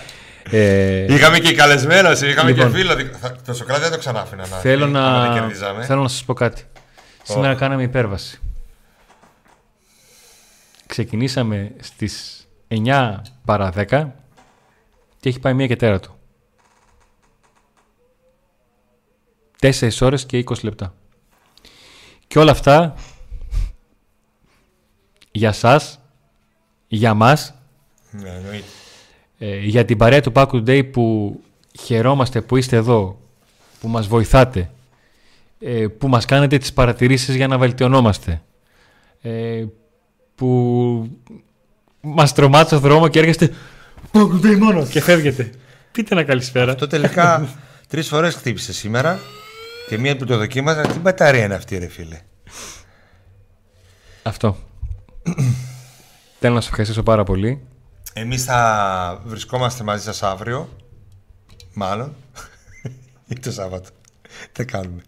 *laughs* ε... Είχαμε και καλεσμένος, είχαμε λοιπόν, και φίλο. Το Σοκράτη δεν το ξανάφηνα να θέλω να, θέλω να σας πω κάτι. Σήμερα κάναμε υπέρβαση. Ξεκινήσαμε στις 9 παρα 10 και έχει πάει μία και τέρατο. 4 ώρες και 20 λεπτά. Και όλα αυτά για σας, για μας, ναι, εννοείται ε, για την παρέα του Pack Day που χαιρόμαστε που είστε εδώ, που μας βοηθάτε, ε, που μας κάνετε τις παρατηρήσεις για να βελτιωνόμαστε, ε, που μας τρομάτε στο δρόμο και έρχεστε Pack Day μόνος και φεύγετε. Πείτε ένα καλησπέρα. Αυτό τελικά τρεις φορές χτύπησε σήμερα και μία που το δοκίμαζα, τι μπαταρία είναι αυτή ρε φίλε. Αυτό. Θέλω να σας ευχαριστήσω πάρα πολύ. Εμείς θα βρισκόμαστε μαζί σας αύριο. Μάλλον. *laughs* Ή το Σάββατο. Τι κάνουμε.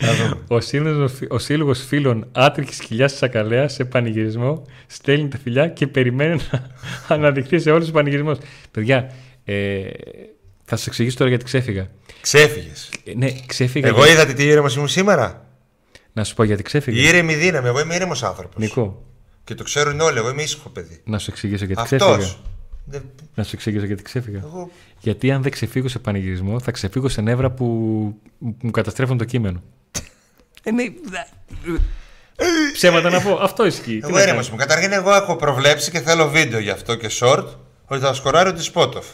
Να δούμε. Ο σύλλογος, ο σύλλογος φίλων άτρικης κοιλιάς της Ακαλέας σε πανηγυρισμό στέλνει τα φιλιά και περιμένει να *laughs* αναδειχθεί σε όλους τους πανηγυρισμούς. Παιδιά, ε, θα σας εξηγήσω τώρα γιατί ξέφυγα. Ξέφυγες. Ε, ναι, ξέφυγα. Εγώ για- είδατε τι ήρεμος ήμουν σήμερα. Να σου πω γιατί ξέφυγα. Η ήρεμη δύναμη. Εγώ είμαι ήρεμος άνθρωπος. Νικό, Και το ξέρουν όλοι. Εγώ είμαι ήσυχο παιδί. να σου εξηγήσω γιατί Αυτός. ξέφυγα. Να σου εξηγήσω γιατί ξέφυγα. Εγώ... Γιατί αν δεν ξεφύγω σε πανηγυρισμό, θα ξεφύγω σε νεύρα που μου καταστρέφουν το κείμενο. *laughs* Ε, ναι, Ψέματα να πω. Αυτό ισχύει. Τι Εγώ να ήρεμος κάνω. μου. Καταρχήν, εγώ έχω προβλέψει και θέλω βίντεο γι' αυτό και short ότι θα σκοράρει ο Τισπότοφ.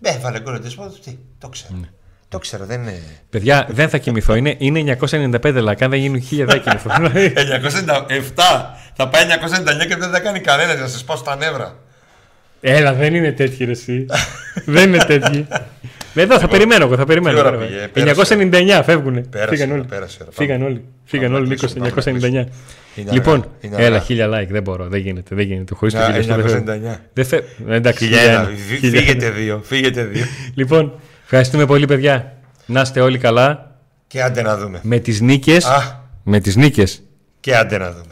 Ναι, βάλε γκολ ο Τισπότοφ. Τι, το ξέρω. Ναι. Το ξέρω, δεν είναι. Παιδιά, δεν θα κοιμηθώ. Είναι, είναι 995 λακά. Αν δεν γίνουν 1000 δεν θα κοιμηθώ. *laughs* 997. Θα πάει 999 και δεν θα κάνει κανένα να σας πάω στα νεύρα. Έλα, δεν είναι τέτοιοι ρε εσύ. δεν είναι τέτοιοι. *laughs* Εδώ θα περιμένω εγώ, θα περιμένω. ώρα τώρα. πήγε, πέρασε; 999 φεύγουνε. Πέρασε, Φύγαν όλοι. πέρασε, ρε, Φύγαν πάμε. όλοι. Φύγαν Πάμε όλοι να Νίκος, κλείσουμε, πάμε να 999. Είναι Λοιπόν, αργά, είναι έλα, αργά. χίλια like, δεν μπορώ, δεν γίνεται, δεν γίνεται. Χωρίς το Να, χίλια στο δεν θέλω. 999. Δεν θε... Εντάξει, Χιλιά χίλια ένα. ένα. Φύ- Χίλια Φύγετε ένα. δύο. Φύγετε δύο. *laughs* Λοιπόν, ευχαριστούμε πολύ παιδιά. Να είστε όλοι καλά. Και άντε να δούμε. Με τις νίκες, Α, με τις νίκες και άντε να δούμε.